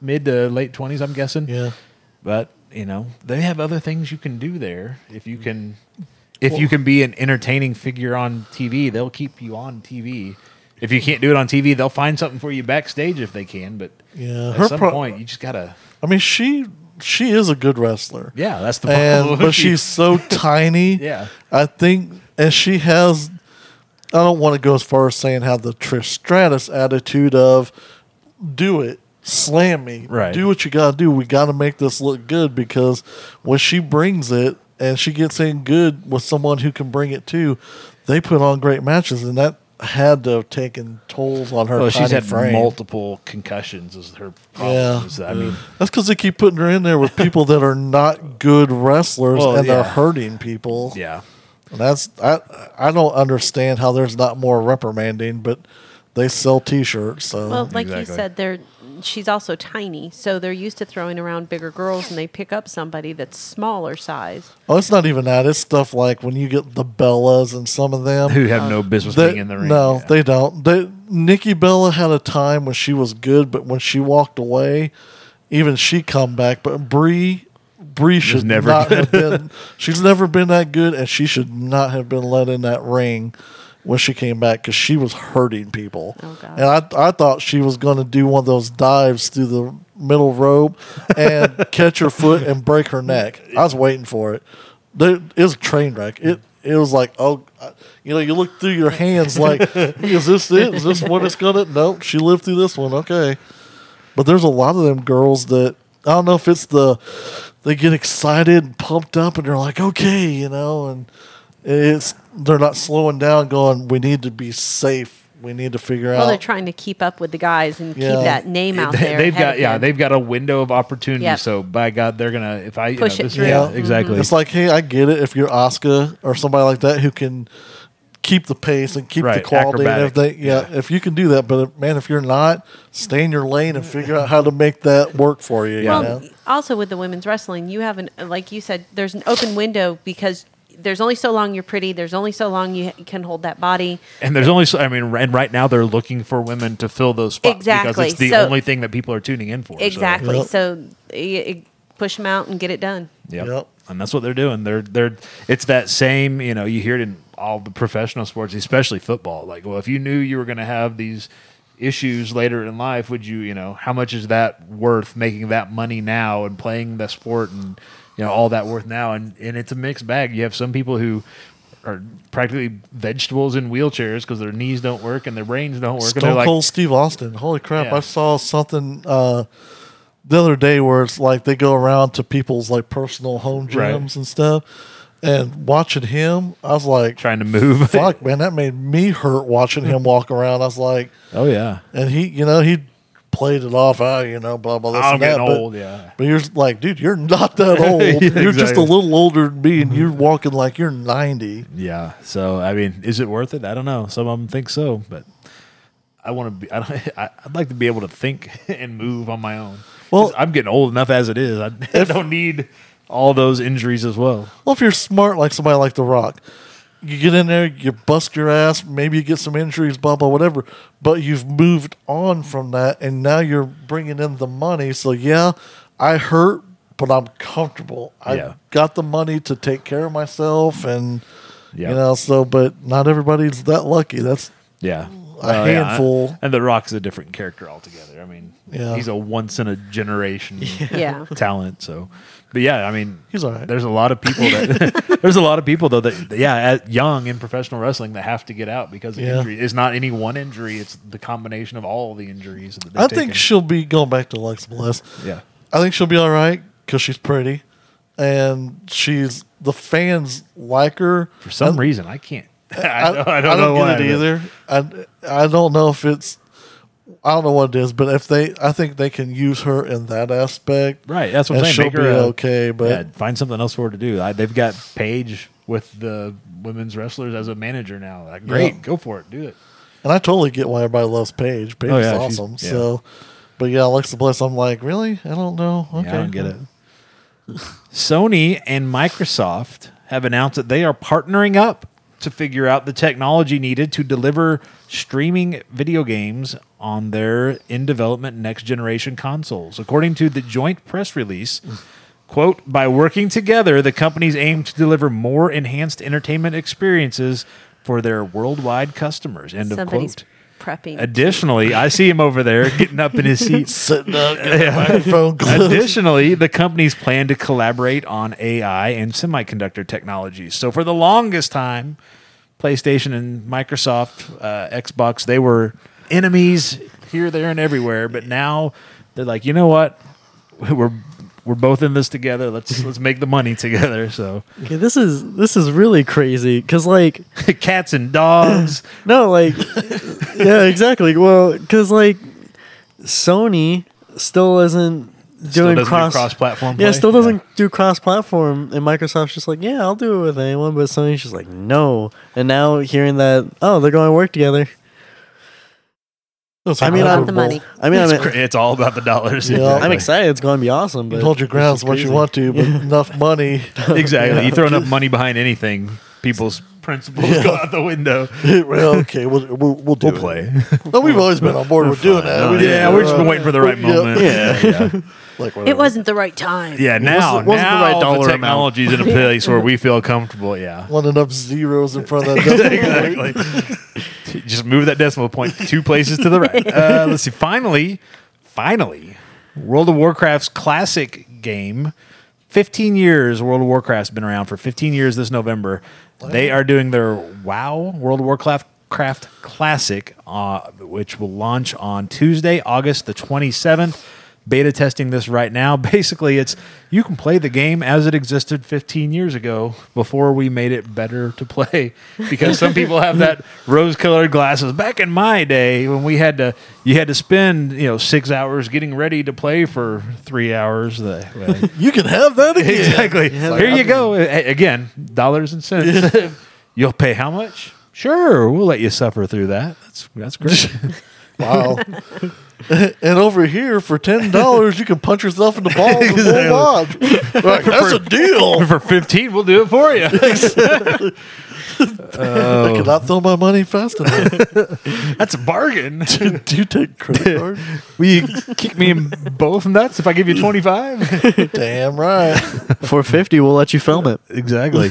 mid to late twenties. I'm guessing. Yeah. But you know, they have other things you can do there. If you can, if you can be an entertaining figure on TV, they'll keep you on TV. If you can't do it on TV, they'll find something for you backstage if they can. But Yeah. at some pro- point, you just gotta. I mean, she she is a good wrestler. Yeah, that's the and problem. but she's so *laughs* tiny. Yeah. I think, and she has. I don't want to go as far as saying how the Trish Stratus attitude of, do it, slam me, Right. Do what you gotta do. We gotta make this look good because when she brings it and she gets in good with someone who can bring it too, they put on great matches, and that had to have taken tolls on her. Well, she's had frame. multiple concussions. Is her problem? Yeah. is that- I mean, That's because they keep putting her in there with people that are not good wrestlers Well, and yeah. they're hurting people. yeah. And that's I I don't understand how there's not more reprimanding, but they sell T-shirts, so Well, like Exactly. you said, they're she's also tiny, so they're used to throwing around bigger girls, and they pick up somebody that's smaller size. oh, it's not even that. It's stuff like when you get the Bellas and some of them. Who have no business they- being in the ring? No, Yeah. they don't. They Nikki Bella had a time when she was good, but when she walked away, even she come back. But Brie, Bree should never not have been. She's never been that good, and she should not have been let in that ring when she came back because she was hurting people. Oh. And I, I thought she was going to do one of those dives through the middle rope and *laughs* catch her foot and break her neck. I was waiting for it. There, it was a train wreck. It it was like oh, you know, you look through your hands like, *laughs* is this it? Is this what it's gonna? Nope, she lived through this one. Okay, but there's a lot of them girls that I don't know if it's the they get excited and pumped up and they're like okay, you know, and it's they're not slowing down, going we need to be safe. We need to figure out Well, they're trying to keep up with the guys and Yeah. keep that name out They- there. they've got yeah, they've got a window of opportunity. Yep. So by God, they're gonna if I you Push know, it this- through. Yeah, exactly. It's like, hey, I get it. If you're Oscar or somebody like that who can keep the pace and keep the quality acrobatic. and everything, yeah, if you can do that. But man, if you're not, stay in your lane and figure out how to make that work for you. Yeah. You Well, know? also with the women's wrestling, you have an like you said, there's an open window because there's only so long you're pretty. There's only so long you can hold that body. and there's only so I mean, and right now they're looking for women to fill those spots exactly. because it's the So- only thing that people are tuning in for. so- Exactly. Yep. So y- y- push them out and get it done. Yep. Yep. And that's what they're doing. They're they're it's that same, you know, you hear it in all the professional sports, especially football. Like, well, if you knew you were going to have these issues later in life, would you, you know, how much is that worth making that money now and playing the sport and you know, all that worth now and and it's a mixed bag. You have some people who are practically vegetables in wheelchairs because their knees don't work and their brains don't work. Stone like, Cold Steve Austin. Holy crap! Yeah. I saw something uh, the other day where it's like they go around to people's like personal home gyms Right. and stuff, and watching him, I was like, trying to move. "Fuck, man, that made me hurt watching him *laughs* walk around." I was like, oh yeah. and he, you know, he played it off, oh, you know, blah blah. This I'm and that, getting but- old, yeah. But you're like, dude, you're not that *laughs* old. Yeah, you're just a little older than me, and mm-hmm. you're walking like you're 90. Yeah. So I mean, is it worth it? I don't know. Some of them think so, but I want to be. I don't, *laughs* I, I'd like to be able to think *laughs* and move on my own. Well- I'm getting old enough as it is. I, I don't need all those injuries as well. Well, if you're smart like somebody like The Rock, you get in there, you bust your ass, maybe you get some injuries, blah blah, whatever. But you've moved on from that, and now you're bringing in the money. So yeah, I hurt, but I'm comfortable. I Yeah. got the money to take care of myself, and Yeah. you know. So, but not everybody's that lucky. That's Yeah. A Well, yeah, handful. And The Rock's a different character altogether. I mean, Yeah. he's a once in a generation *laughs* Yeah. talent. So, but yeah, I mean, He's all right. There's a lot of people that *laughs* *laughs* there's a lot of people though that yeah, at young in professional wrestling that have to get out because of Yeah. injury. It's not any one injury; it's the combination of all the injuries. That I think taken. she'll be going back to Alexa Bliss. yeah. I think she'll be all right because she's pretty, and she's the fans like her For some I- reason, I can't. *laughs* I, I, don't, I I don't, don't know why, it either. I I don't know if it's I don't know what it is, but if they I think they can use her in that aspect. Right, that's what I'm saying. she'll Make her be a- okay, but yeah, find something else for her to do. I, they've got Paige with the women's wrestlers as a manager now. Like, great, Yeah. go for it, do it. and I totally get why everybody loves Paige. Paige Oh, is yeah, she's- awesome. yeah. So, but yeah, Alexa Bliss, I'm like, really? I don't know. Okay, Yeah, I don't get it. Sony and Microsoft have announced that they are partnering up to figure out the technology needed to deliver streaming video games on their in development next generation consoles. According to the joint press release, quote, by working together, the companies aim to deliver more enhanced entertainment experiences for their worldwide customers. End of quote. Prepping. Additionally, I see him over there getting up in his *laughs* seat. Sitting up, getting the microphone close. Additionally, the companies plan to collaborate on AI and semiconductor technologies. So, for the longest time, PlayStation and Microsoft, uh, Xbox, they were enemies here, there, and everywhere. But now they're like, you know what? We're we're both in this together. Let's let's make the money together. So, *laughs* Okay, this is this is really crazy because like *laughs* cats and dogs. *clears throat* no like *laughs* yeah exactly well because like Sony still isn't doing do cross cross-platform yeah still doesn't Yeah. do cross platform and Microsoft's just like yeah I'll do it with anyone but Sony's just like no and now hearing that oh they're going to work together That's I mean, About I'm- the money. I mean It's, I'm, cra- it's all about the dollars. Yeah. I'm excited it's going to be awesome But You but hold your it's grounds just what you want to, but *laughs* enough money. *laughs* exactly. Yeah. You throw enough money behind anything, people's principles go out the window. *laughs* well, okay, we'll we'll, we'll do We'll it. play. No, we've always been on board with doing that. We yeah, we've just been waiting for the right yeah. moment. Yeah. Like It wasn't the right time. Yeah, now, wasn't the now right the dollar amount. technology's in a place where we feel comfortable. Yeah. One enough zeros in front of that. decimal point. exactly. *laughs* Just move that decimal point two places to the right. *laughs* Uh, let's see. Finally, finally, World of Warcraft's classic game. 15 years World of Warcraft's been around for 15 years this November. They are doing their WoW World of Warcraft Craft Classic, uh, which will launch on Tuesday, August the 27th. Beta testing this right now. *laughs* Basically, it's you can play the game as it existed 15 years ago before we made it better to play. *laughs* Because some people have that rose-colored glasses. Back in my day, when we had to, you had to spend you know six hours getting ready to play for three hours. The, well, *laughs* You can have that again. exactly. like, Here I you go. Again, dollars and cents. You'll pay how much? Sure, we'll let you suffer through that. That's that's great. Wow. *laughs* and over here, for ten dollars, you can punch yourself in the balls and Exactly. full. Like, that's a deal. *laughs* For fifteen, we'll do it for you. *laughs* Oh. I cannot throw my money fast enough. That's a bargain. Do you take credit card? Will you kick me in both nuts if I give you twenty five? Damn right. For fifty, we'll let you film it. exactly.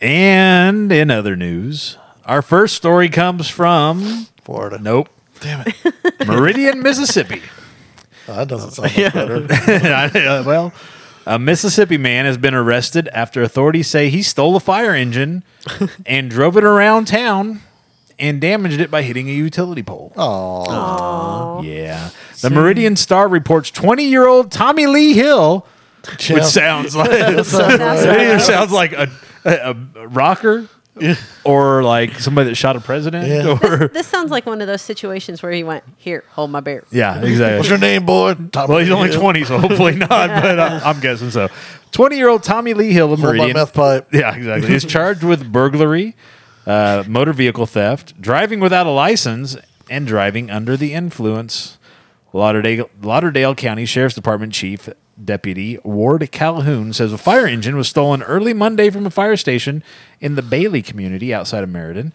And in other news, our first story comes from Florida. nope, Damn it. Meridian, Mississippi. Oh, that doesn't sound much better. *laughs* Uh, well, a Mississippi man has been arrested after authorities say he stole a fire engine *laughs* and drove it around town and damaged it by hitting a utility pole. Oh, Yeah. The Meridian Star reports 20 year old Tommy Lee Hill, which sounds *laughs* like it either sounds like a, a, a rocker *laughs* or like somebody that shot a president. Yeah. Or, This sounds like one of those situations where he went, "Here, hold my beer." yeah, exactly. What's your name, boy? Tommy Well, he's only Hill. 20, so hopefully not, but uh, I'm guessing so. 20 year old Tommy Lee Hill of Hold my Meridian. meth pipe. *laughs* Yeah, exactly. He's charged with burglary, uh, motor vehicle theft, driving without a license, and driving under the influence. Lauderdale, Lauderdale County Sheriff's Department Chief Deputy Ward Calhoun says a fire engine was stolen early Monday from a fire station in the Bailey community outside of Meridian.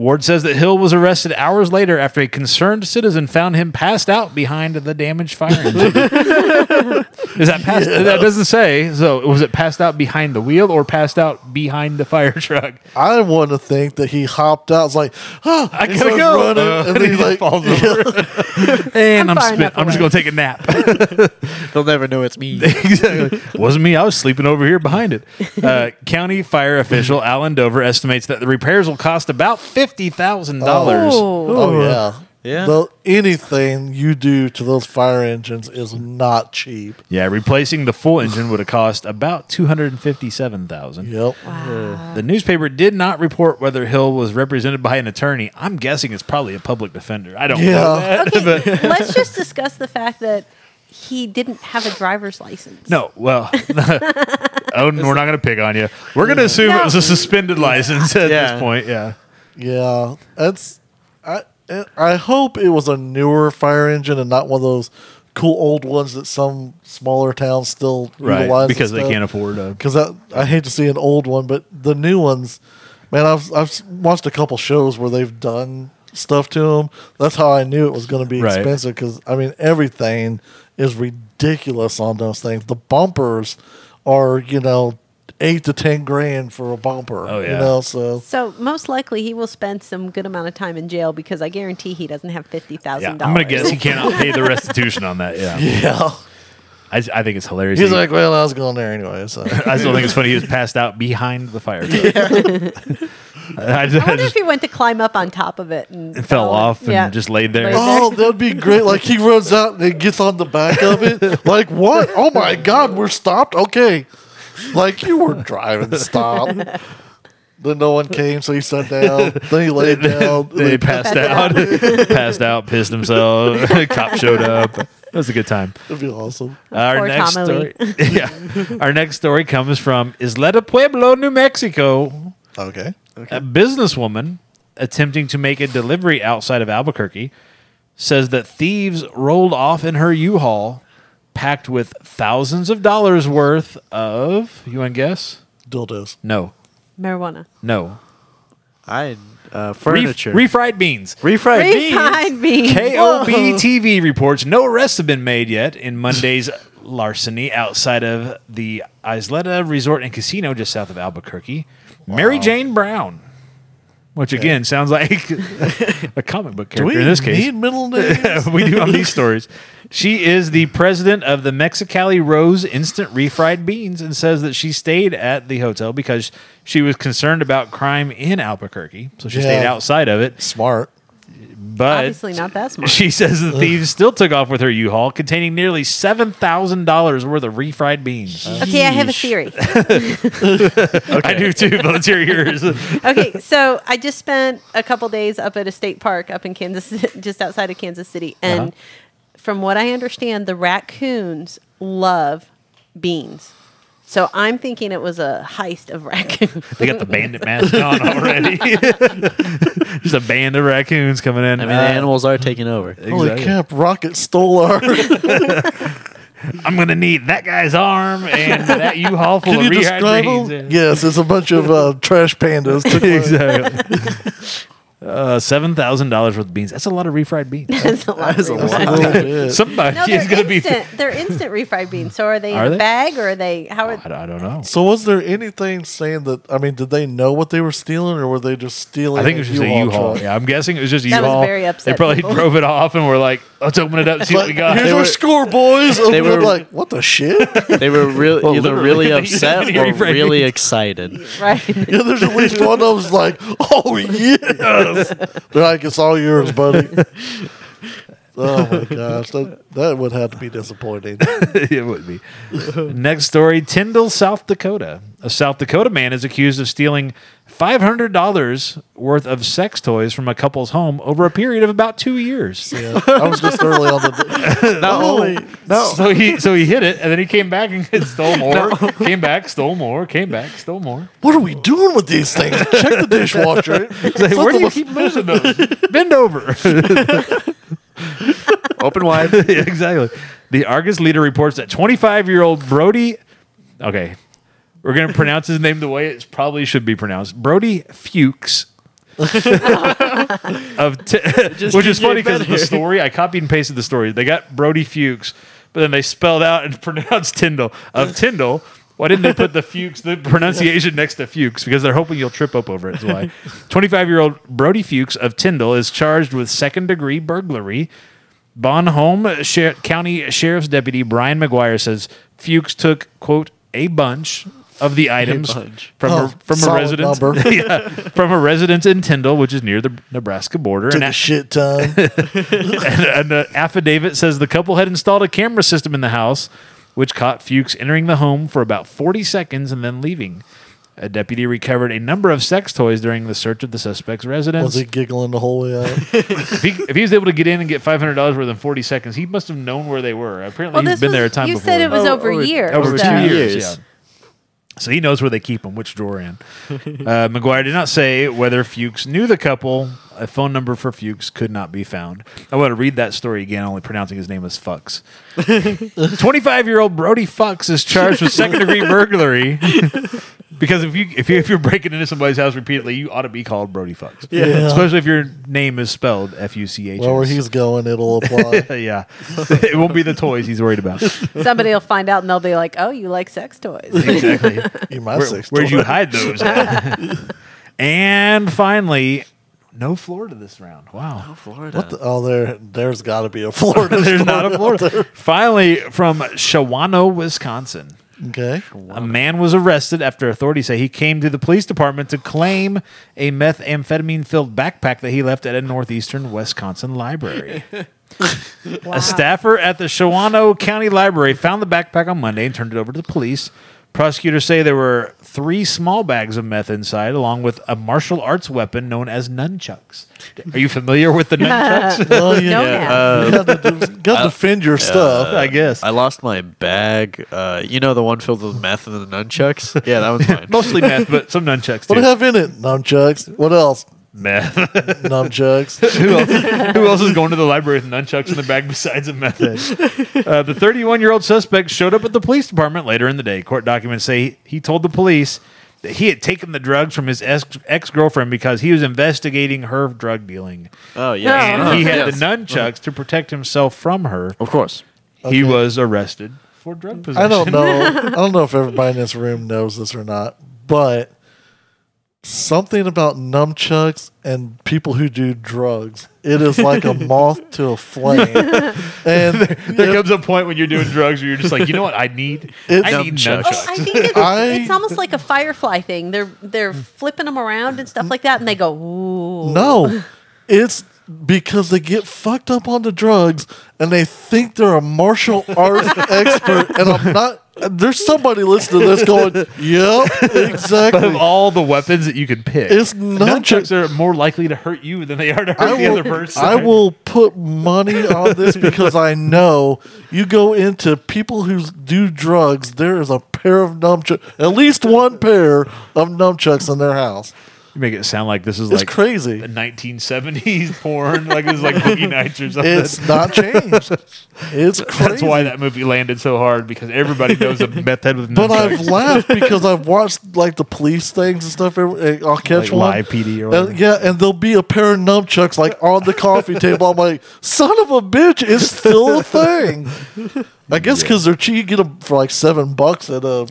Ward says that Hill was arrested hours later after a concerned citizen found him passed out behind the damaged fire engine. *laughs* Is that passed? That doesn't say. So was it passed out behind the wheel or passed out behind the fire truck? I want to think that he hopped out. It's like, oh, I he gotta starts go. running, Uh, and then *laughs* he he's just like, falls over. *laughs* and I'm, far spin- enough I'm just going to take a nap. They'll never know it's me. exactly. Wasn't me. I was sleeping over here behind it. Uh, County fire official Alan Dover estimates that the repairs will cost about fifty thousand dollars. Oh, Oh, oh yeah, Yeah. Though anything you do to those fire engines is not cheap. Yeah, replacing the full engine would have cost about two hundred and fifty-seven thousand. Yep. The newspaper did not report whether Hill was represented by an attorney. I'm guessing it's probably a public defender. I don't know Yeah. *laughs* that. but- okay. let's just discuss the fact that he didn't have a driver's license. No, well, *laughs* Odin, oh, we're not going to pick on you. We're going to assume it was a suspended license at Yeah. this point. Yeah. Yeah, that's. I I hope it was a newer fire engine and not one of those cool old ones that some smaller towns still Right. utilize. Because they can't afford a. Because I hate to see an old one, but the new ones, man, I've I've watched a couple shows where they've done stuff to them. That's how I knew it was going to be Right. expensive. Because I mean, everything is ridiculous on those things. The bumpers are you know eight to ten grand for a bumper. Oh, you know so. So most likely he will spend some good amount of time in jail because I guarantee he doesn't have fifty thousand. Yeah, thousand I'm going to guess he cannot pay the restitution on that. Yeah. *laughs* Yeah. I, I think it's hilarious. He's He- like, well, I was going there anyway. So *laughs* I still think it's funny he was passed out behind the fire truck. *laughs* I, just, I wonder if he went to climb up on top of it and fell and- off and yeah. just laid there. Oh, that'd be great. Like he runs out and he gets on the back of it. Like, what? Oh my God, we're stopped? Okay. Like you were driving, stop. Then no one came, so he sat down. Then he laid *laughs* down. Then he passed out, *laughs* passed out, pissed himself. *laughs* Cop showed up. That was a good time. That'd be awesome. Our Poor next Tommy story, yeah, our next story comes from Isleta Pueblo, New Mexico. Okay. A businesswoman attempting to make a delivery outside of Albuquerque says that thieves rolled off in her U-Haul, packed with thousands of dollars worth of. You want to guess? Dildos. No, Marijuana. No. I uh, Ref- furniture. refried beans. refried beans. Refried beans. KOB TV reports no arrests have been made yet in Monday's *laughs* larceny outside of the Isleta Resort and Casino just south of Albuquerque. Mary Jane Brown, which again sounds like *laughs* a comic book Do character we in this case. need middle *laughs* names? we do on these stories. She is the president of the Mexicali Rose Instant Refried Beans and says that she stayed at the hotel because she was concerned about crime in Albuquerque. So she stayed outside of it. Smart. But Obviously not that smart. she says the thieves still took off with her U-Haul containing nearly $7,000 worth of refried beans. Okay, I have a theory. *laughs* I do too, but let's hear yours. okay, so I just spent a couple days up at a state park up in Kansas, *laughs* just outside of Kansas City, and Uh-huh. From what I understand, the raccoons love beans. So I'm thinking it was a heist of raccoons. they got the bandit mask on already. *laughs* Just a band of raccoons coming in. I mean, Uh, the animals are taking over. Holy Exactly. crap! Rocket stole our. *laughs* I'm going to need that guy's arm and that U-Haul *laughs* full Can of you refried describe beans. them? Yes, it's a bunch of uh, trash pandas. Took my- exactly. Uh, seven thousand dollars worth of beans. That's a lot of refried beans. *laughs* That's a lot. That is of a lot. beans. *laughs* Somebody No, is they're going to be. They're instant refried beans. So are they Are in they? a bag or are they? How are? I don't- I don't know. So was there anything saying that? I mean, did they know what they were stealing, or were they just stealing? I think it was just a U-Haul U-Haul. truck? Yeah, I'm guessing it was just a That U-Haul. very They probably people. drove it off and were like, "Let's open it up and see what we got." Here's They our were- score, boys. *laughs* Open they up were- like, what the shit? They were really Well, either really upset or really beans. excited. Right. yeah, there's at least one of them's like, oh yes. They're like, it's all yours, buddy. *laughs* Oh my *laughs* gosh, that that would have to be disappointing. *laughs* it would be. Next story: Tyndall, South Dakota. A South Dakota man is accused of stealing five hundred dollars worth of sex toys from a couple's home over a period of about two years. Yeah, I was just early on the. *laughs* Not only no, So he so he hit it and then he came back and stole more. Came back, stole more. Came back, stole more. What are we doing with these things? Check the dishwasher. Like, where do you keep losing those? Bend over. *laughs* open wide. *laughs* Yeah, exactly. The Argus leader reports that 25 year old Brody. Okay, we're going to pronounce his name the way it probably should be pronounced. Brody Fuchs. *laughs* of t- which is funny because the story I copied and pasted the story. They got Brody Fuchs, but then they spelled out and pronounced Tyndall of Tyndall. Why didn't they put the *laughs* Fuchs, the pronunciation next to Fuchs? Because they're hoping you'll trip up over it. Is why. *laughs* 25 year old Brody Fuchs of Tyndall is charged with second degree burglary. Bon Homme Sher- County Sheriff's Deputy Brian McGuire says Fuchs took, quote, a bunch of the items from, Oh, a, from a oh, residence *laughs* yeah, from a residence in Tyndall, which is near the Nebraska border. Took And a a- shit ton. and, and the affidavit says the couple had installed a camera system in the house, which caught Fuchs entering the home for about 40 seconds and then leaving. A deputy recovered a number of sex toys during the search of the suspect's residence. Was he giggling the whole way out? *laughs* if, he, if he was able to get in and get $500 worth in 40 seconds, he must have known where they were. Apparently, Well, he's this been was, there a time you before. said it was Oh, over, over- years. over so- two years. years. years. Yeah. So he knows where they keep them, which drawer in. Uh, *laughs* McGuire did not say whether Fuchs knew the couple. A phone number for Fuchs could not be found. I want to read that story again, only pronouncing his name as Fuchs. *laughs* 25 year old Brody Fuchs is charged with second degree burglary. *laughs* because if you if you if you're breaking into somebody's house repeatedly, you ought to be called Brody Fucks. Yeah. Especially if your name is spelled F U C H. Well, where he's going, it'll apply. *laughs* yeah, *laughs* it won't be the toys he's worried about. Somebody will find out and they'll be like, "Oh, you like sex toys." *laughs* Exactly. You might Where, say where'd you hide those? and finally, no Florida this round. Wow. No Florida. What the, oh, there, there's got to be a Florida. There's not a out Florida. there. Finally, from Shawano, Wisconsin. Okay. A man was arrested after authorities say he came to the police department to claim a methamphetamine filled backpack that he left at a northeastern Wisconsin library. *laughs* A staffer at the Shawano County Library found the backpack on Monday and turned it over to the police. Prosecutors say there were three small bags of meth inside, along with a martial arts weapon known as nunchucks. Are you familiar with the *laughs* nunchucks? Well, you, No, Yeah, uh, you got to, got to defend your stuff. I guess. I lost my bag. Uh, you know the one filled with meth and the nunchucks. Yeah, that was mine. *laughs* Mostly meth, but some nunchucks What do too. you have in it? Nunchucks. What else? Meth. *laughs* Nunchucks. *laughs* who, else, who else is going to the library with nunchucks in the bag besides a meth head? Uh, the 31 year old suspect showed up at the police department later in the day. Court documents say he told the police that he had taken the drugs from his ex girlfriend because he was investigating her drug dealing. Oh yeah, And he had Yes. the nunchucks to protect himself from her. Of course. He Okay. was arrested for drug possession. I don't know. *laughs* I don't know if everybody in this room knows this or not, but something about nunchucks and people who do drugs. It is like a *laughs* moth to a flame. *laughs* And There comes a point when you're doing drugs where you're just like, you know what? I need, It's- I need Nunchucks. nunchucks. I think it's, I- it's almost like a firefly thing. They're they're mm. flipping them around and stuff like that, and they go, "Ooh." no, *laughs* it's because they get fucked up on the drugs and they think they're a martial arts expert. And I'm not. There's somebody listening to this going, "Yep, But of exactly." all the weapons that you can pick, It's nunchucks. are more likely to hurt you than they are to hurt I the will, other person. I will put money on this because I know you go into people who do drugs. There is a pair of nunchucks, at least one pair of nunchucks in their house. You make it sound like this is It's like crazy. the 1970s *laughs* porn, like it's like Boogie Nights or something. It's not changed. It's crazy. *laughs* That's why that movie landed so hard because everybody knows a *laughs* meth head with But I've nunchucks. laughed because I've watched like the police things and stuff. every- eh, I'll catch Like one. live PD or And, whatever. yeah, and there'll be a pair of nunchucks like on the coffee table. I'm like, son of a bitch, it's still a thing. I guess because they're cheap. You get them for like seven bucks at a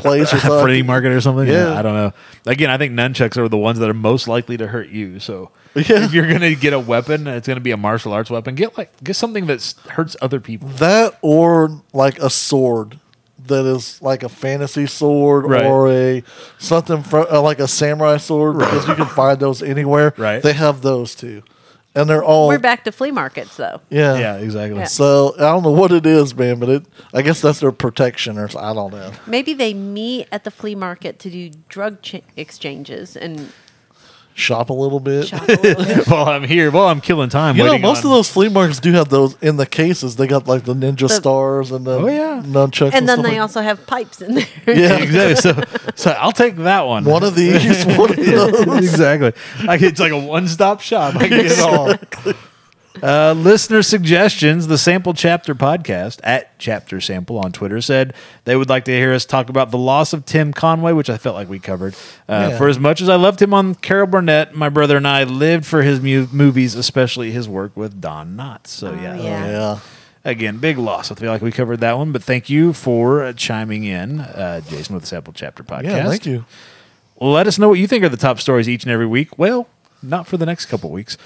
place or something. flea market or something. Yeah. I don't know. Again, I think nunchucks are the ones that are most likely to hurt you. So Yeah. if you're gonna get a weapon, it's gonna be a martial arts weapon. Get like get something that hurts other people. That or like a sword that is like a fantasy sword Right. or a something fr- uh, like a samurai sword because you can find those anywhere. Right. They have those too, and they're all We're back to flea markets, though. yeah. Yeah, exactly. Yeah. So I don't know what it is, man, but it I guess that's their protection or I don't know. Maybe they meet at the flea market to do drug ch- exchanges and Shop a little bit. shop a little bit. *laughs* While I'm here, while I'm killing time, You know, waiting most on- of those flea markets do have those in the cases. They got like the ninja The- stars and the Oh, yeah. nunchucks, And then stuff they like- also have pipes in there. yeah, *laughs* exactly. So, so I'll take that one. one of these, *laughs* one of those. exactly. Like it's like a one-stop shop. I can get it all. Uh, listener suggestions. The Sample Chapter podcast at Chapter Sample on Twitter said they would like to hear us talk about the loss of Tim Conway, which I felt like we covered. Uh, Yeah. For as much as I loved him on Carol Burnett, my brother and I lived for his mu- movies, especially his work with Don Knotts. So Oh, yeah, yeah. Yeah. again, big loss. I feel like we covered that one, but thank you for uh, chiming in, uh, Jason, with the Sample Chapter podcast. Yeah, thank you. Let us know what you think are the top stories each and every week. Well, not for the next couple weeks.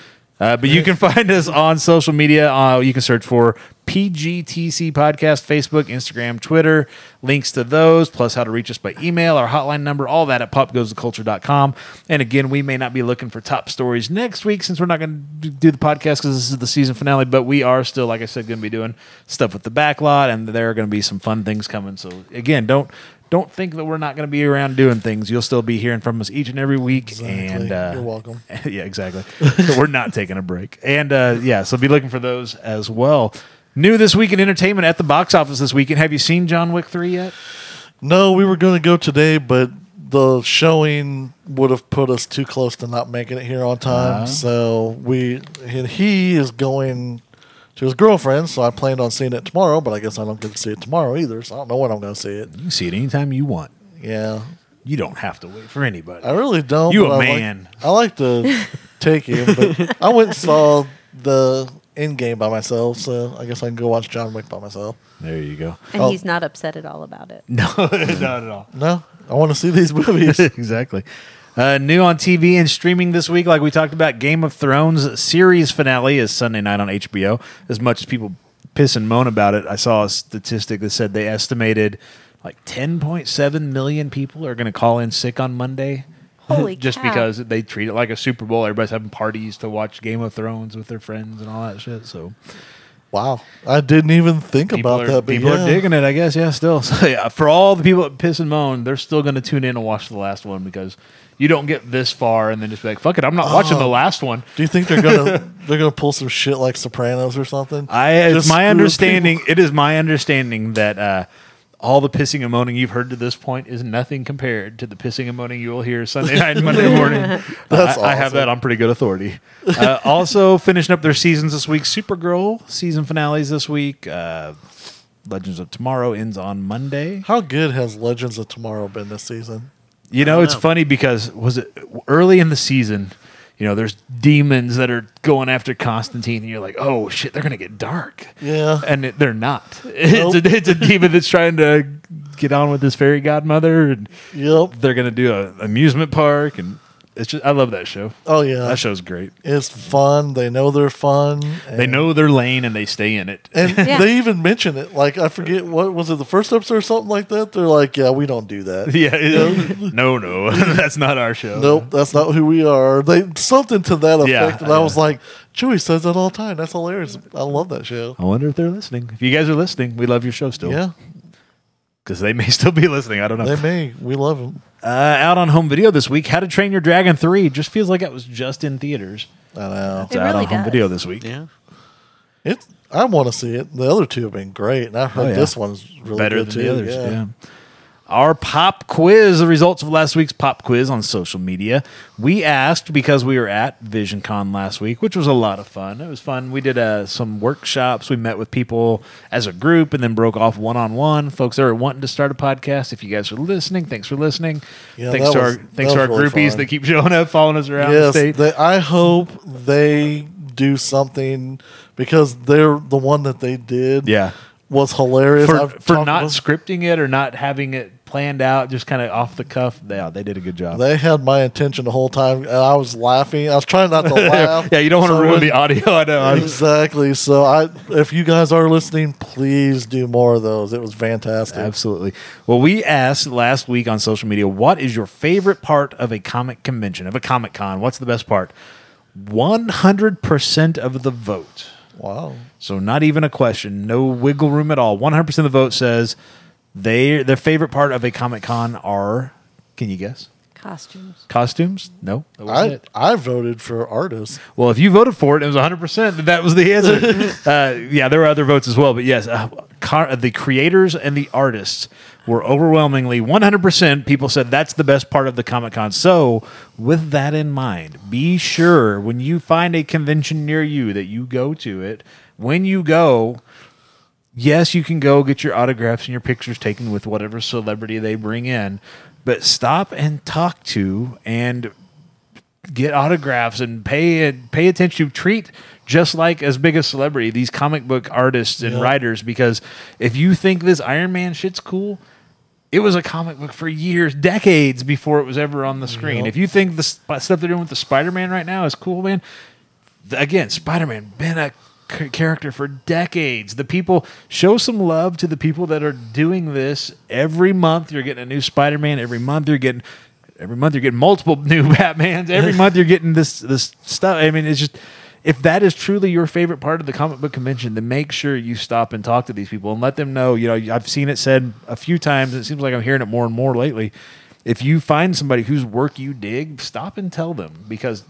Uh, but you can find us on social media. Uh, you can search for PGTC Podcast, Facebook, Instagram, Twitter, links to those, plus how to reach us by email, our hotline number, all that at popgoestheculture.com. And again, we may not be looking for top stories next week since we're not going to do the podcast because this is the season finale, but we are still, like I said, going to be doing stuff with the backlot, and there are going to be some fun things coming. So again, don't don't think that we're not going to be around doing things. You'll still be hearing from us each and every week. Exactly. And uh, You're welcome. *laughs* yeah, exactly. so we're not taking a break. And uh, yeah, so be looking for those as well. New this week in entertainment at the box office this weekend. Have you seen John Wick 3 yet? No, we were going to go today, but the showing would have put us too close to not making it here on time. Ah. So we and he is going to his girlfriend, so I planned on seeing it tomorrow, but I guess I don't get to see it tomorrow either. So I don't know when I'm going to see it. You can see it anytime you want. Yeah, You don't have to wait for anybody. I really don't. You but a I like- man. I like to *laughs* take him, but I went and saw the end game by myself, so I guess I can go watch John Wick by myself. There you go. And Oh. he's not upset at all about it. *laughs* No, *laughs* not at all. No, I want to see these movies. exactly. Uh, new on TV and streaming this week, like we talked about, Game of Thrones series finale is Sunday night on HBO. As much as people piss and moan about it, I saw a statistic that said they estimated like 10.7 million people are going to call in sick on Monday. *laughs* Holy just cow. because they treat it like a Super Bowl. Everybody's having parties to watch Game of Thrones with their friends and all that shit. So wow, I didn't even think people, about are, that. But people yeah. are digging it, I guess. Yeah, still. *laughs* So yeah, for all the people that piss and moan, they're still going to tune in and watch the last one because you don't get this far and then just be like, "Fuck it, I'm not watching the Oh. last one." Do you think they're gonna *laughs* they're gonna pull some shit like Sopranos or something? I it's Just my screw understanding. It is my understanding that uh, all the pissing and moaning you've heard to this point is nothing compared to the pissing and moaning you will hear Sunday night and Monday morning. *laughs* That's I, I have awesome. that on pretty good authority. Uh, also finishing up their seasons this week. Supergirl season finales this week. Uh, Legends of Tomorrow ends on Monday. How good has Legends of Tomorrow been this season? You know, don't it's know. funny because was it early in the season? You know, there's demons that are going after Constantine, and you're like, "Oh shit, they're gonna get dark." Yeah. and it, they're not. *laughs* It's, a, it's a demon that's trying to get on with his fairy godmother, and Yep. they're gonna do an amusement park, and it's just I love that show. Oh yeah. That show's great. It's fun. They know they're fun. They and- know their lane and they stay in it. And *laughs* Yeah. they even mention it. Like I forget what was it the first episode or something like that. They're like, yeah, we don't do that. *laughs* yeah, it- *laughs* no, no, that's not our show. Nope, that's not who we are. They something to that effect, Yeah, and I yeah. was like, Chewy says that all the time. That's hilarious. I love that show. I wonder if they're listening. If you guys are listening, we love your show still. Yeah, because they may *laughs* still be listening. I don't know. they may. We love them. Uh, out on home video this week, How to Train Your Dragon 3. Just feels like it was just in theaters. I know. It's It out really on home does. video this week. Yeah. It's. I want to see it. The other two have been great, and I heard Oh, yeah. this one's really Better good than too. the others. yeah. Our pop quiz, the results of last week's pop quiz on social media. We asked because we were at VisionCon last week, which was a lot of fun. It was fun. We did uh, some workshops. We met with people as a group and then broke off one on one. Folks that are wanting to start a podcast. If you guys are listening, thanks for listening. Yeah, thanks to was- our thanks to our really groupies fun. that keep *laughs* showing up, following us around the state. they, I hope they do something because they're the one that they did. yeah. was hilarious. for, for not scripting it or not having it planned out, just kind of off the cuff. Yeah, they did a good job. They had my attention the whole time, and I was laughing. I was trying not to *laughs* laugh. yeah, you don't want to So ruin when- the audio. I know. *laughs* Exactly. So I, if you guys are listening, please do more of those. It was fantastic. Absolutely. Well, we asked last week on social media, what is your favorite part of a comic convention, of a Comic Con? What's the best part? 100% of the vote. Wow. So not even a question, no wiggle room at all. 100% of the vote says they their favorite part of a Comic Con are, can you guess? Costumes. Costumes? No. That wasn't I it. I voted for artists. Well, if you voted for it, it was 100%. then That was the answer. *laughs* uh, yeah, there were other votes as well. But yes, uh, car- the creators and the artists were overwhelmingly 100% people said that's the best part of the Comic Con. So, with that in mind, be sure when you find a convention near you that you go to it, when you go, yes, you can go get your autographs and your pictures taken with whatever celebrity they bring in, but stop and talk to and get autographs and pay pay attention to treat just like as big a celebrity these comic book artists and writers because if you think this Iron Man shit's cool it was a comic book for years decades before it was ever on the screen Yep. if you think the stuff they're doing with the Spider-Man right now is cool man again Spider-Man been a c- character for decades the people show some love to the people that are doing this every month you're getting a new Spider-Man every month you're getting every month you're getting multiple *laughs* new Batmans. Every month you're getting this this stuff. I mean, it's just if that is truly your favorite part of the comic book convention, then make sure you stop and talk to these people and let them know. You know, I've seen it said a few times. And it seems like I'm hearing it more and more lately. If you find somebody whose work you dig, stop and tell them because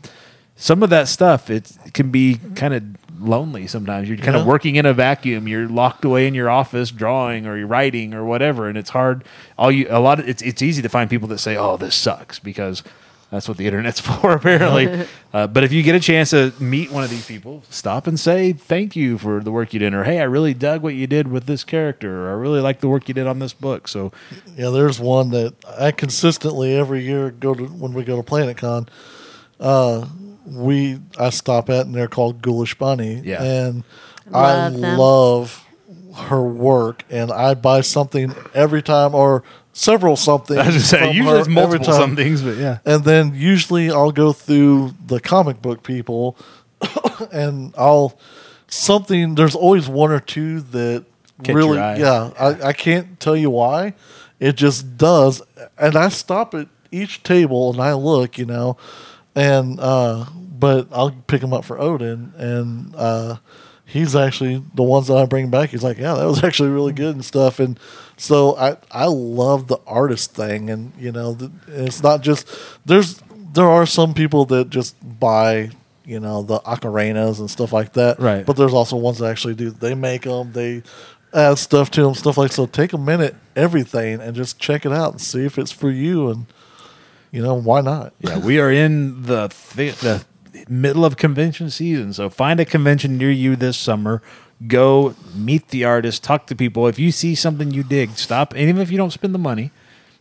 some of that stuff it can be kind of lonely sometimes. You're kind of working in a vacuum. You're locked away in your office drawing or you're writing or whatever and it's hard. All you a lot of it's, it's easy to find people that say oh this sucks because that's what the *laughs* internet's *laughs* for apparently. *laughs* Uh, but if you get a chance to meet one of these people stop and say thank you for the work you did or hey i really dug what you did with this character or i really like the work you did on this book. So Yeah, there's one that I consistently every year go to when we go to Planet Con. Uh, we I stop at and they're called Ghoulish Bunny. Yeah. and I Love them. love her work, and I buy something every time or several something. i was just saying from usually her it's multiple time. some things but yeah And then usually I'll go through the comic book people *coughs* and I'll something there's always one or two that Catch really your eye. yeah, I, I can't tell you why. It just does. And I stop at each table and I look, you know, and uh but I'll pick them up for Odin and uh he's actually the ones that I bring back. He's like, yeah, that was *laughs* actually really good and stuff. And so I I love the artist thing, and you know, the, it's not just there's there are some people that just buy you know the ocarinas and stuff like that, Right. But there's also ones that actually do. They make them. They add stuff to them, stuff like so. Take a minute, everything, and just check it out and see if it's for you, and you know why not? Yeah, we are in the th- the middle of convention season, so find a convention near you this summer. Go meet the artist, talk to people. If you see something you dig, stop. And even if you don't spend the money,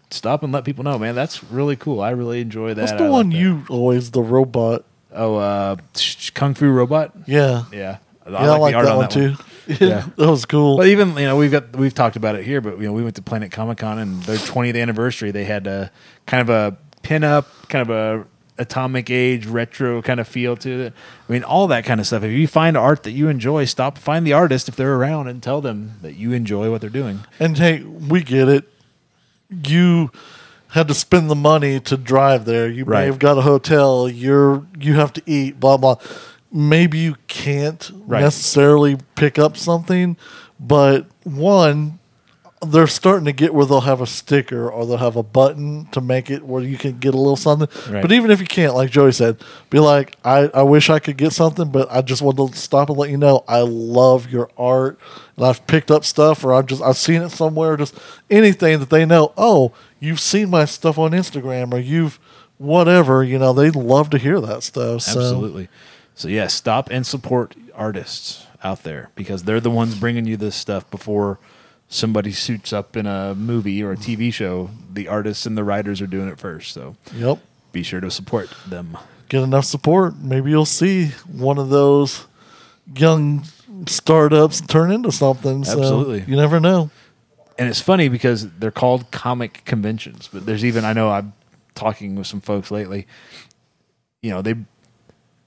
stop and let people know, man. That's really cool. I really enjoy that. What's I the like one that. you always the robot? Oh, uh, Kung Fu Robot. Yeah, Yeah, yeah, I like, that, one too. *laughs* Yeah. that was cool. But even you know we've got we've talked about it here, but you know we went to Planet Comic Con and their 20th anniversary. They had a kind of a pin up, kind of a atomic age retro kind of feel to it. I mean, all that kind of stuff. If you find art that you enjoy, stop find the artist if they're around and tell them that you enjoy what they're doing. And hey, we get it. You had to spend the money to drive there. You Right. may have got a hotel. You're you have to eat. Blah blah. Maybe you can't Right. necessarily pick up something, but one, they're starting to get where they'll have a sticker or they'll have a button to make it where you can get a little something. Right. But even if you can't, like Joey said, be like, I, I wish I could get something, but I just want to stop and let you know I love your art and I've picked up stuff or I've just I've seen it somewhere, just anything that they know, oh, you've seen my stuff on Instagram or you've whatever, you know, they love to hear that stuff. So Absolutely. So yeah, stop and support artists out there because they're the ones bringing you this stuff before somebody suits up in a movie or a TV show. The artists and the writers are doing it first. So Yep. be sure to support them. Get enough support. Maybe you'll see one of those young startups turn into something. So Absolutely. You never know. And it's funny because they're called comic conventions, but there's even I know I'm talking with some folks lately. You know, they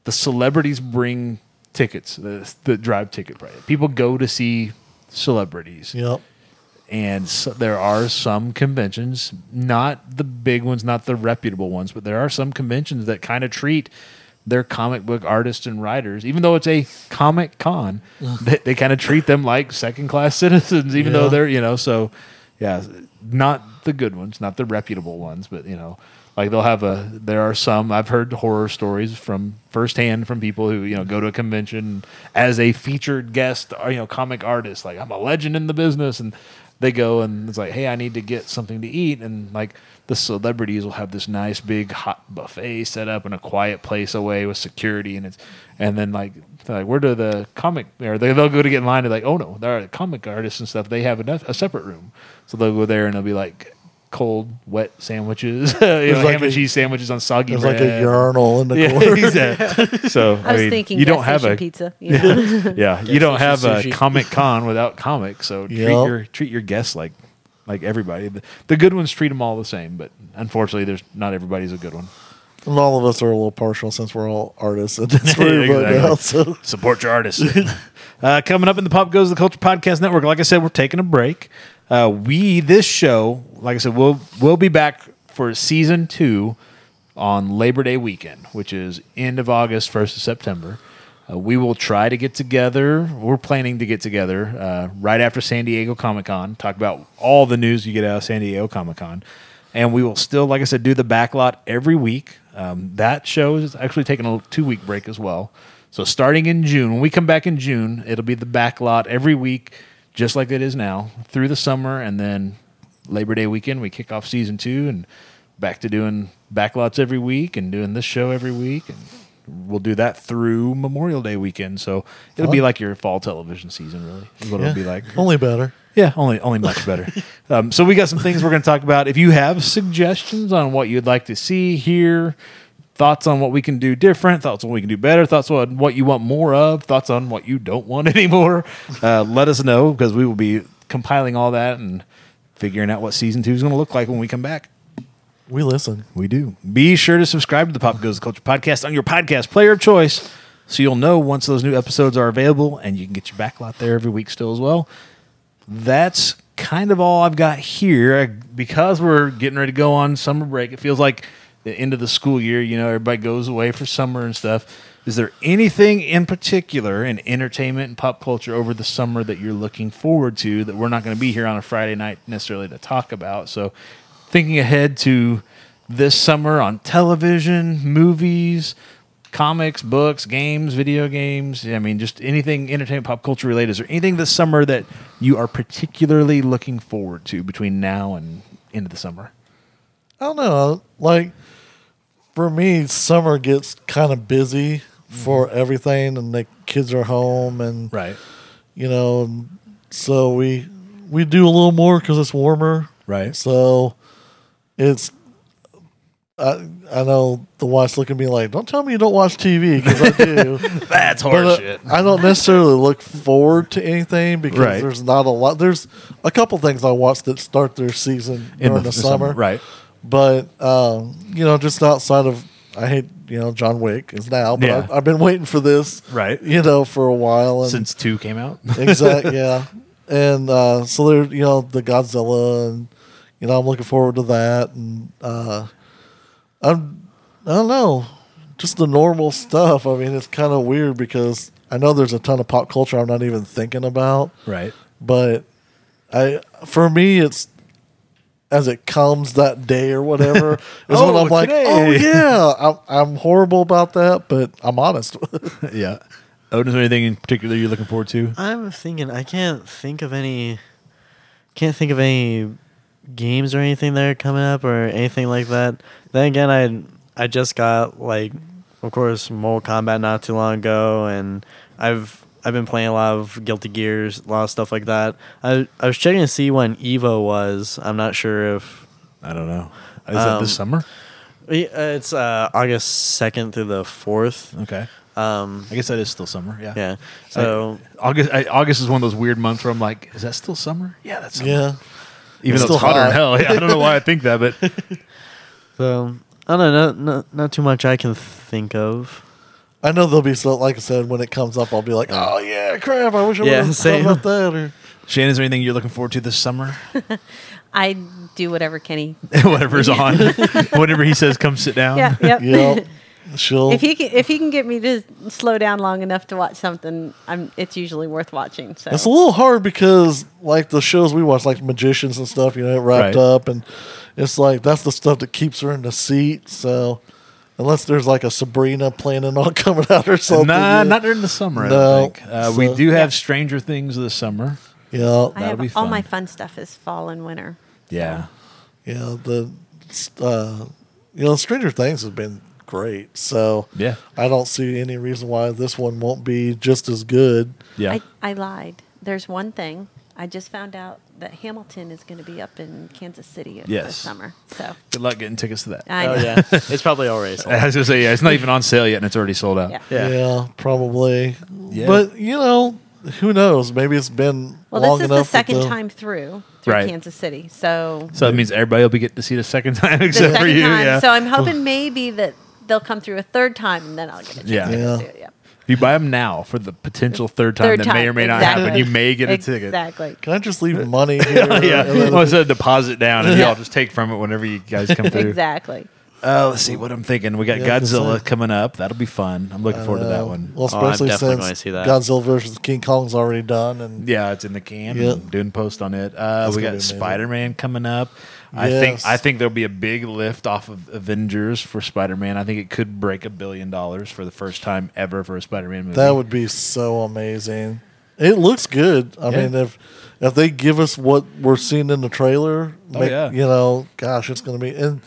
the celebrities bring tickets, the, the drive ticket price. People go to see celebrities. Yep. And so there are some conventions, not the big ones, not the reputable ones, but there are some conventions that kind of treat their comic book artists and writers, even though it's a comic con, they, they kind of treat them like second class *laughs* citizens, even though they're, you know, so yeah, not the good ones, not the reputable ones, but you know, like they'll have a, there are some, I've heard horror stories from firsthand from people who, you know, go to a convention as a featured guest, or, you know, comic artist, like I'm a legend in the business. And they go and it's like, hey, I need to get something to eat. And like the celebrities will have this nice big hot buffet set up in a quiet place away with security. And it's, and then like, like where do the comic, or they, they'll go to get in line. They're like, oh no, there are comic artists and stuff. They have a, a separate room. So they'll go there and they'll be like, cold, wet sandwiches, *laughs* you know, like ham and a- cheese sandwiches on soggy There's bread. like a urinal in the *laughs* Yeah, corner. *laughs* exactly. So I was mean, thinking you don't have a pizza. You know? yeah, you don't have a comic con without comics. So treat Yep. your treat your guests like like everybody. The, the good ones treat them all the same, but unfortunately, there's not everybody's a good one. And all of us are a little partial since we're all artists at this point Exactly. now. So Support your artists. uh, coming up in the Pop Goes the Culture Podcast Network. Like I said, we're taking a break. Uh, we this show, like I said, we'll we'll be back for season two on Labor Day weekend, which is end of August, first of September. Uh, we will try to get together. We're planning to get together uh, right after San Diego Comic Con. Talk about all the news you get out of San Diego Comic Con, and we will still, like I said, do the backlot every week. Um, that show is actually taking a two week break as well. So starting in June, when we come back in June, it'll be the backlot every week, just like it is now, through the summer, and then Labor Day weekend we kick off season two and back to doing backlots every week and doing this show every week and we'll do that through Memorial Day weekend. So it'll be like your fall television season, really. Is what it'll be like. only better. Yeah, only only much better. *laughs* um, so we got some things we're going to talk about. If you have suggestions on what you'd like to see, hear, thoughts on what we can do different, thoughts on what we can do better, thoughts on what you want more of, thoughts on what you don't want *laughs* anymore, uh, let us know because we will be compiling all that and figuring out what season two is going to look like when we come back. We listen. We do. Be sure to subscribe to the Pop Goes the Culture podcast on your podcast player of choice so you'll know once those new episodes are available and you can get your backlot there every week still as well. That's kind of all I've got here. Because we're getting ready to go on summer break, it feels like the end of the school year. You know, everybody goes away for summer and stuff. Is there anything in particular in entertainment and pop culture over the summer that you're looking forward to that we're not going to be here on a Friday night necessarily to talk about? So, thinking ahead to this summer on television, movies, comics, books, games, video games. I mean, just anything entertainment, pop culture related. Is there anything this summer that you are particularly looking forward to between now and end of the summer? I don't know. Like for me, summer gets kind of busy for everything, and the kids are home, and Right. you know, so we we do a little more because it's warmer. Right. So it's. I, I know the wife's looking at me like, "Don't tell me you don't watch TV," because I do. *laughs* That's But, uh, horseshit. I don't necessarily look forward to anything because Right. there's not a lot. There's a couple things I watch that start their season during the, summer, right? But um, you know, just outside of, I hate you know John Wick is now, but Yeah. I, I've been waiting for this, Right. You know, for a while, and Since two came out. *laughs* exactly, yeah. And uh, so there, you know, the Godzilla, and you know, I'm looking forward to that, and uh, I'm, I don't know, just the normal stuff. I mean, it's kind of weird because I know there's a ton of pop culture I'm not even thinking about, right. but I, for me, it's as it comes that day or whatever *laughs* is when Oh, I'm like, today. oh yeah, I'm, I'm horrible about that, but I'm honest. *laughs* *laughs* Yeah. Odin, is there anything in particular you're looking forward to? I'm thinking I can't think of any can't think of any games or anything that are coming up or anything like that. Then again I I just got like of course Mortal Kombat not too long ago and I've I've been playing a lot of Guilty Gears, a lot of stuff like that. I I was checking to see when Evo was. I'm not sure if I don't know. Is that this Um, summer? it's uh, August 2nd through the 4th. Okay. Um, I guess that is still summer. Yeah. yeah. So August I, August is one of those weird months where I'm like, is that still summer? Yeah, that's summer. yeah. Even It's though it's hotter than hell. Yeah, I don't know why I think that, but *laughs* so I don't know, not, not not too much I can think of. I know there'll be so. Like I said, when it comes up, I'll be like, "Oh yeah, crap! I wish I would Yeah, have thought same. about that." Or Shannon, is there anything you're looking forward to this summer? *laughs* I do whatever Kenny. *laughs* Whatever's on. *laughs* Whatever he says, come sit down. Yeah, yep. yeah, she'll. If he can, if he can get me to slow down long enough to watch something, I'm it's usually worth watching. So it's a little hard because like the shows we watch, like magicians and stuff, you know, it wrapped Right. up, and it's like that's the stuff that keeps her in the seat. So unless there's like a Sabrina planning on *laughs* coming out or something, Nah, yeah. not during the summer. I No. don't think. Uh, we do have Yeah. Stranger Things this summer. yeah, I that'll have be all my fun. fun stuff is fall and winter. Yeah. yeah. The uh, you know, Stranger Things has been great. So Yeah. I don't see any reason why this one won't be just as good. Yeah. I, I lied. There's one thing. I just found out that Hamilton is going to be up in Kansas City Yes. this summer. So Good luck getting tickets to that. I Oh know. yeah, *laughs* it's probably already *laughs* sold. I was gonna say, yeah, it's not even on sale yet, and it's already sold out. Yeah. Yeah. Yeah, probably. Yeah. But you know, who knows? Maybe it's been Well, long this is enough. the second the- time through through Right. Kansas City. So So that means everybody will be getting to see it a second *laughs* time, the except second for you. time. Yeah. So I'm hoping maybe that they'll come through a third time, and then I'll get a chance Yeah. to Yeah. see it. Yeah. If you buy them now for the potential third time Third that time, may or may not happen, you may get a ticket. Exactly. Can I just leave money here? *laughs* yeah. And then- Well, instead of deposit down, and Yeah. y'all just take from it whenever you guys come through. Exactly. Uh, let's see what I'm thinking. We got Yeah, Godzilla coming up. That'll be fun. I'm looking forward to that Uh, one. Well, Oh, I'm especially definitely since see that. Godzilla versus King Kong's already done, and Yeah, it's in the can. Yeah. I'm doing post on it. Uh, we got. Spider Man coming up. I think Yes. I think there'll be a big lift off of Avengers for Spider Man. I think it could break a billion dollars for the first time ever for a Spider Man movie. that would be so amazing. It looks good. I Yeah. mean, if if they give us what we're seeing in the trailer, Oh, yeah. you know, gosh, it's going to be. And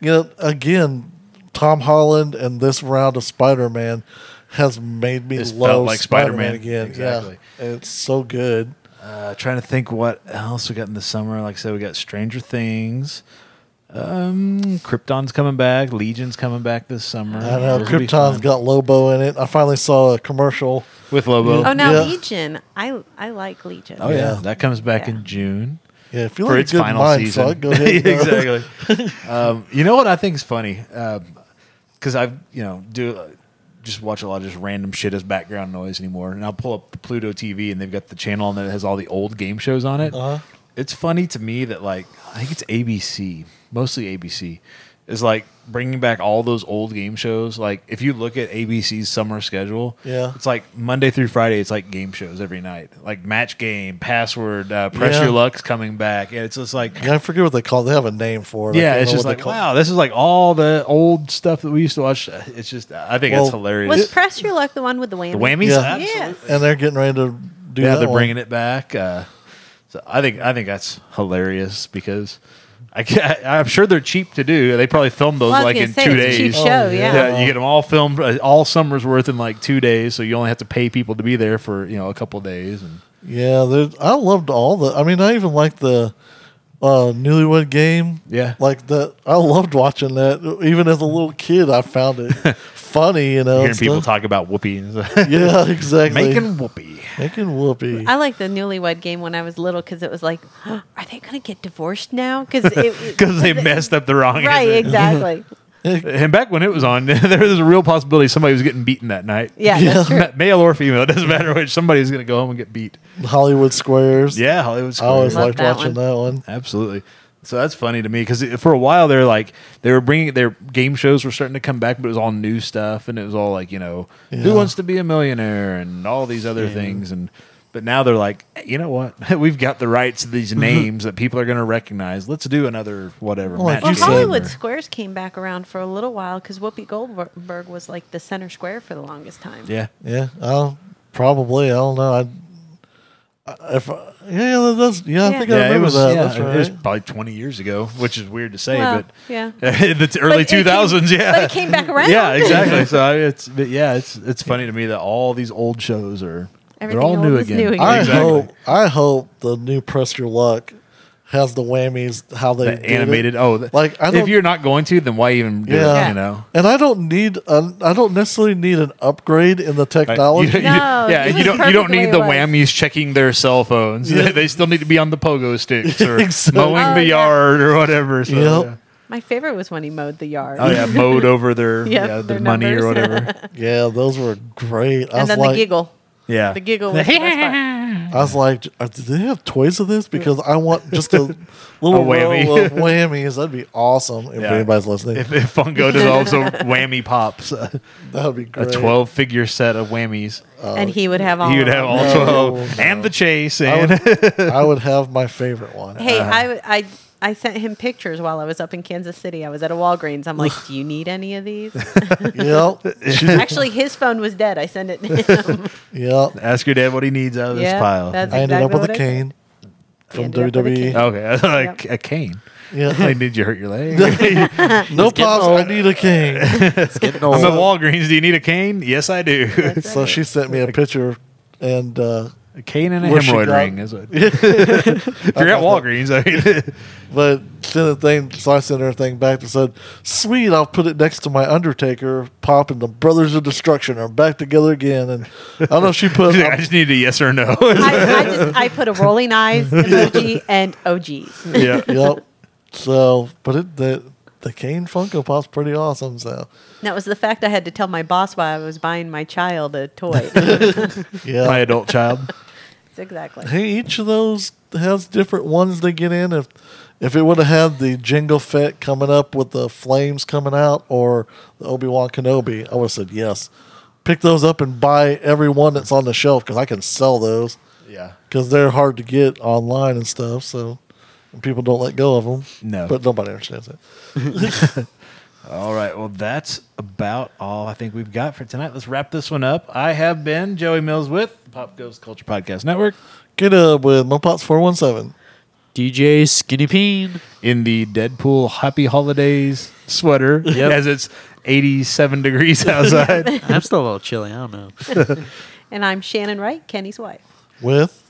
you know, again, Tom Holland and this round of Spider Man has made me love like Spider-Man, Spider-Man. again. Exactly. Yeah, it's so good. Uh, trying to think what else we got in the summer. Like I said, we got Stranger Things. Um, Krypton's coming back. Legion's coming back this summer. I know Those will be Krypton's fun. got Lobo in it. I finally saw a commercial. with Lobo. Oh, now Yeah. Legion. I I like Legion. Oh, yeah. Yeah. that comes back Yeah. in June. Yeah, if you for like its a good final mind season. fuck, go *laughs* ahead. and, uh, exactly. um, you know what I think is funny? Because I've you know do uh, just watch a lot of just random shit as background noise anymore, and I'll pull up Pluto TV and they've got the channel on that has all the old game shows on it. Uh-huh. It's funny to me that like I think it's ABC, mostly ABC, is like bringing back all those old game shows. Like if you look at ABC's summer schedule, Yeah. it's like Monday through Friday. It's like game shows every night, like Match Game, Password, uh, Press Yeah. Your Luck's coming back. And it's just like Yeah, I forget what they call. it. They have a name for it. Yeah, it's just like call wow, this is like all the old stuff that we used to watch. It's just I think Well, it's hilarious. Was Press Your Luck the one with the whammy? the whammies, Yeah. absolutely. Yes. and they're getting ready to do yeah, that. they're one. bringing it back. Uh, so I think I think that's hilarious because I ca- I'm sure they're cheap to do. They probably filmed those Well, like in say, two it's a days. cheap Oh, show. yeah. Yeah. Yeah, you get them all filmed uh, all summer's worth in like two days, so you only have to pay people to be there for you know a couple days. And Yeah, I loved all the. I mean, I even like the uh, Newlywed Game. Yeah. like that. I loved watching that. Even as a little kid, I found it *laughs* funny. You know, Hearing people stuff. talk about whoopee. *laughs* Yeah, exactly. Making whoopee. making whoopee. I like the newlywed game when I was little because it was like, are they going to get divorced now? Because Because they messed up the wrong Right, answer. exactly. *laughs* *laughs* And back when it was on, there was a real possibility somebody was getting beaten that night. Yeah, that's true. Male or female, it doesn't matter which. Somebody was going to go home and get beat. Hollywood Squares. Yeah, Hollywood Squares. I always Love liked that watching one. that one. Absolutely. So that's funny to me because for a while they're like they were bringing their game shows were starting to come back, but it was all new stuff and it was all like you know Yeah. who wants to be a millionaire and all these other things and but now they're like "Hey, you know what *laughs* we've got the rights to these *laughs* names that people are going to recognize. Let's do another whatever. Well, match Well, game Hollywood or- Squares came back around for a little while because Whoopi Goldberg was like the center square for the longest time. Yeah, Yeah, I'll probably. I don't know. I, I- Uh, if I, yeah, that's yeah. I Yeah. think I remember it was. that. Yeah, that's right. it was probably twenty years ago, which is weird to say, Well, but yeah. in *laughs* the t- early But it came- thousands. Yeah, but it came back around. Yeah, exactly. *laughs* So I, it's but yeah, it's it's funny to me that all these old shows are Everything they're all old new is again. new again. I Exactly. hope. I hope the new Press Your Luck has the whammies. How they The did it. animated. Oh, th- Like, I if don't- you're not going to, then why even do Yeah. it? You know. And I don't need. A, I don't necessarily need an upgrade in the Right? technology. You, you- No, yeah, it you was don't you perfect don't the way need it the was. whammies checking their cell phones. Yeah. *laughs* they still need to be on the pogo sticks or *laughs* Exactly. mowing Oh, the yeah. yard or whatever. So, Yep. yeah. My favorite was when he mowed the yard. Oh yeah, mowed over their *laughs* Yep, yeah their their money or whatever. Yeah, those were great. I and was then like, the giggle. Yeah, The giggle was the best part. I was like, uh, do they have toys of this? Because I want just a *laughs* little A whammy. row of whammies. That'd be awesome if Yeah. anybody's listening. If, if Funko develops a *laughs* whammy pops, a that would be great. 12 figure set of whammies. and he would have all. He would of have them. all No, 12 no. and the chase. I And would, I would have my favorite one. Hey, Uh-huh. I, I I sent him pictures while I was up in Kansas City. I was at a Walgreens. I'm like, *laughs* "Do you need any of these?" *laughs* Yep. *laughs* Actually, his phone was dead. I sent it to him. yep. ask your dad what he needs out of this Yeah, pile. that's- I ended up with a what I cane He from ended up with a WWE. cane. okay, like Yep. a cane. Yeah. Like, did you hurt your leg? no pops. I need a cane. It's getting old. I'm at Walgreens. Do you need a cane? Yes, I do. That's so right. she sent me a picture, and uh, a cane and a Where she hemorrhoid got- ring. Is it? *laughs* if you're at Walgreens, I mean, *laughs* but sent a thing. So I sent her a thing back that said, "Sweet, I'll put it next to my Undertaker pop, and the Brothers of Destruction are back together again." And I don't know. if She put. *laughs* I just need a yes or no. I, I just I put a rolling eyes emoji and OGs. yeah. yep. So, but it, the the Kane Funko Pop's pretty awesome. So That was the fact I had to tell my boss why I was buying my child a toy. yeah. My adult child. Exactly. Hey, each of those has different ones they get in. If if it would have had the Jango Fett coming up with the flames coming out, or the Obi Wan Kenobi, I would have said yes. Pick those up and buy every one that's on the shelf because I can sell those Yeah. because they're hard to get online and stuff. So and people don't let go of them. No. but nobody understands it. *laughs* All right. Well, that's about all I think we've got for tonight. Let's wrap this one up. I have been Joey Mills with the Pop Goes Culture Podcast Network Get up with Mopots four one seven. DJ Skinny Peen. in the Deadpool Happy Holidays sweater *laughs* Yep. as it's 87 degrees *laughs* outside. I'm still a little chilly. I don't know. *laughs* And I'm Shannon Wright, Kenny's wife. With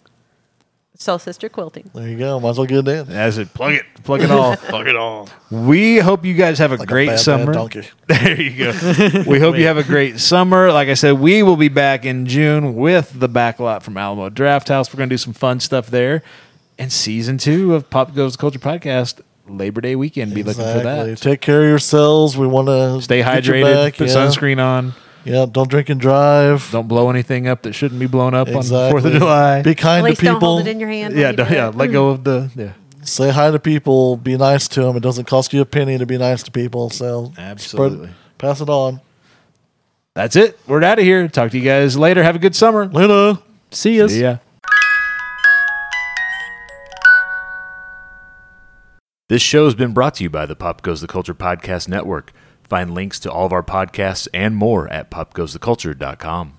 Soul Sister Quilting. there you go. Might as well get it in. as it plug it, plug it all. *laughs* plug it all. We hope you guys have a Like a great bad, bad summer. donkey. *laughs* There you go. we hope you have a great summer. Like I said, we will be back in June with the backlot from Alamo Draft House. We're going to do some fun stuff there. And season two of Pop Goes Culture Podcast, Labor Day weekend. Be looking for that. Take care of yourselves. We want to Stay hydrated. put yeah. sunscreen on. Yeah, don't drink and drive. Don't blow anything up that shouldn't be blown up on exactly. the Fourth of July. Be At kind to least don't people. hold it in your hand. yeah, you don't, yeah. Let go of the *laughs* yeah. Say hi to people. Be nice to them. It doesn't cost you a penny to be nice to people. So spread- Absolutely. pass it on. That's it. We're out of here. Talk to you guys later. Have a good summer. Later. See ya. See ya. This show has been brought to you by the Pop Goes the Culture Podcast Network. Find links to all of our podcasts and more at popgoestheculture.com.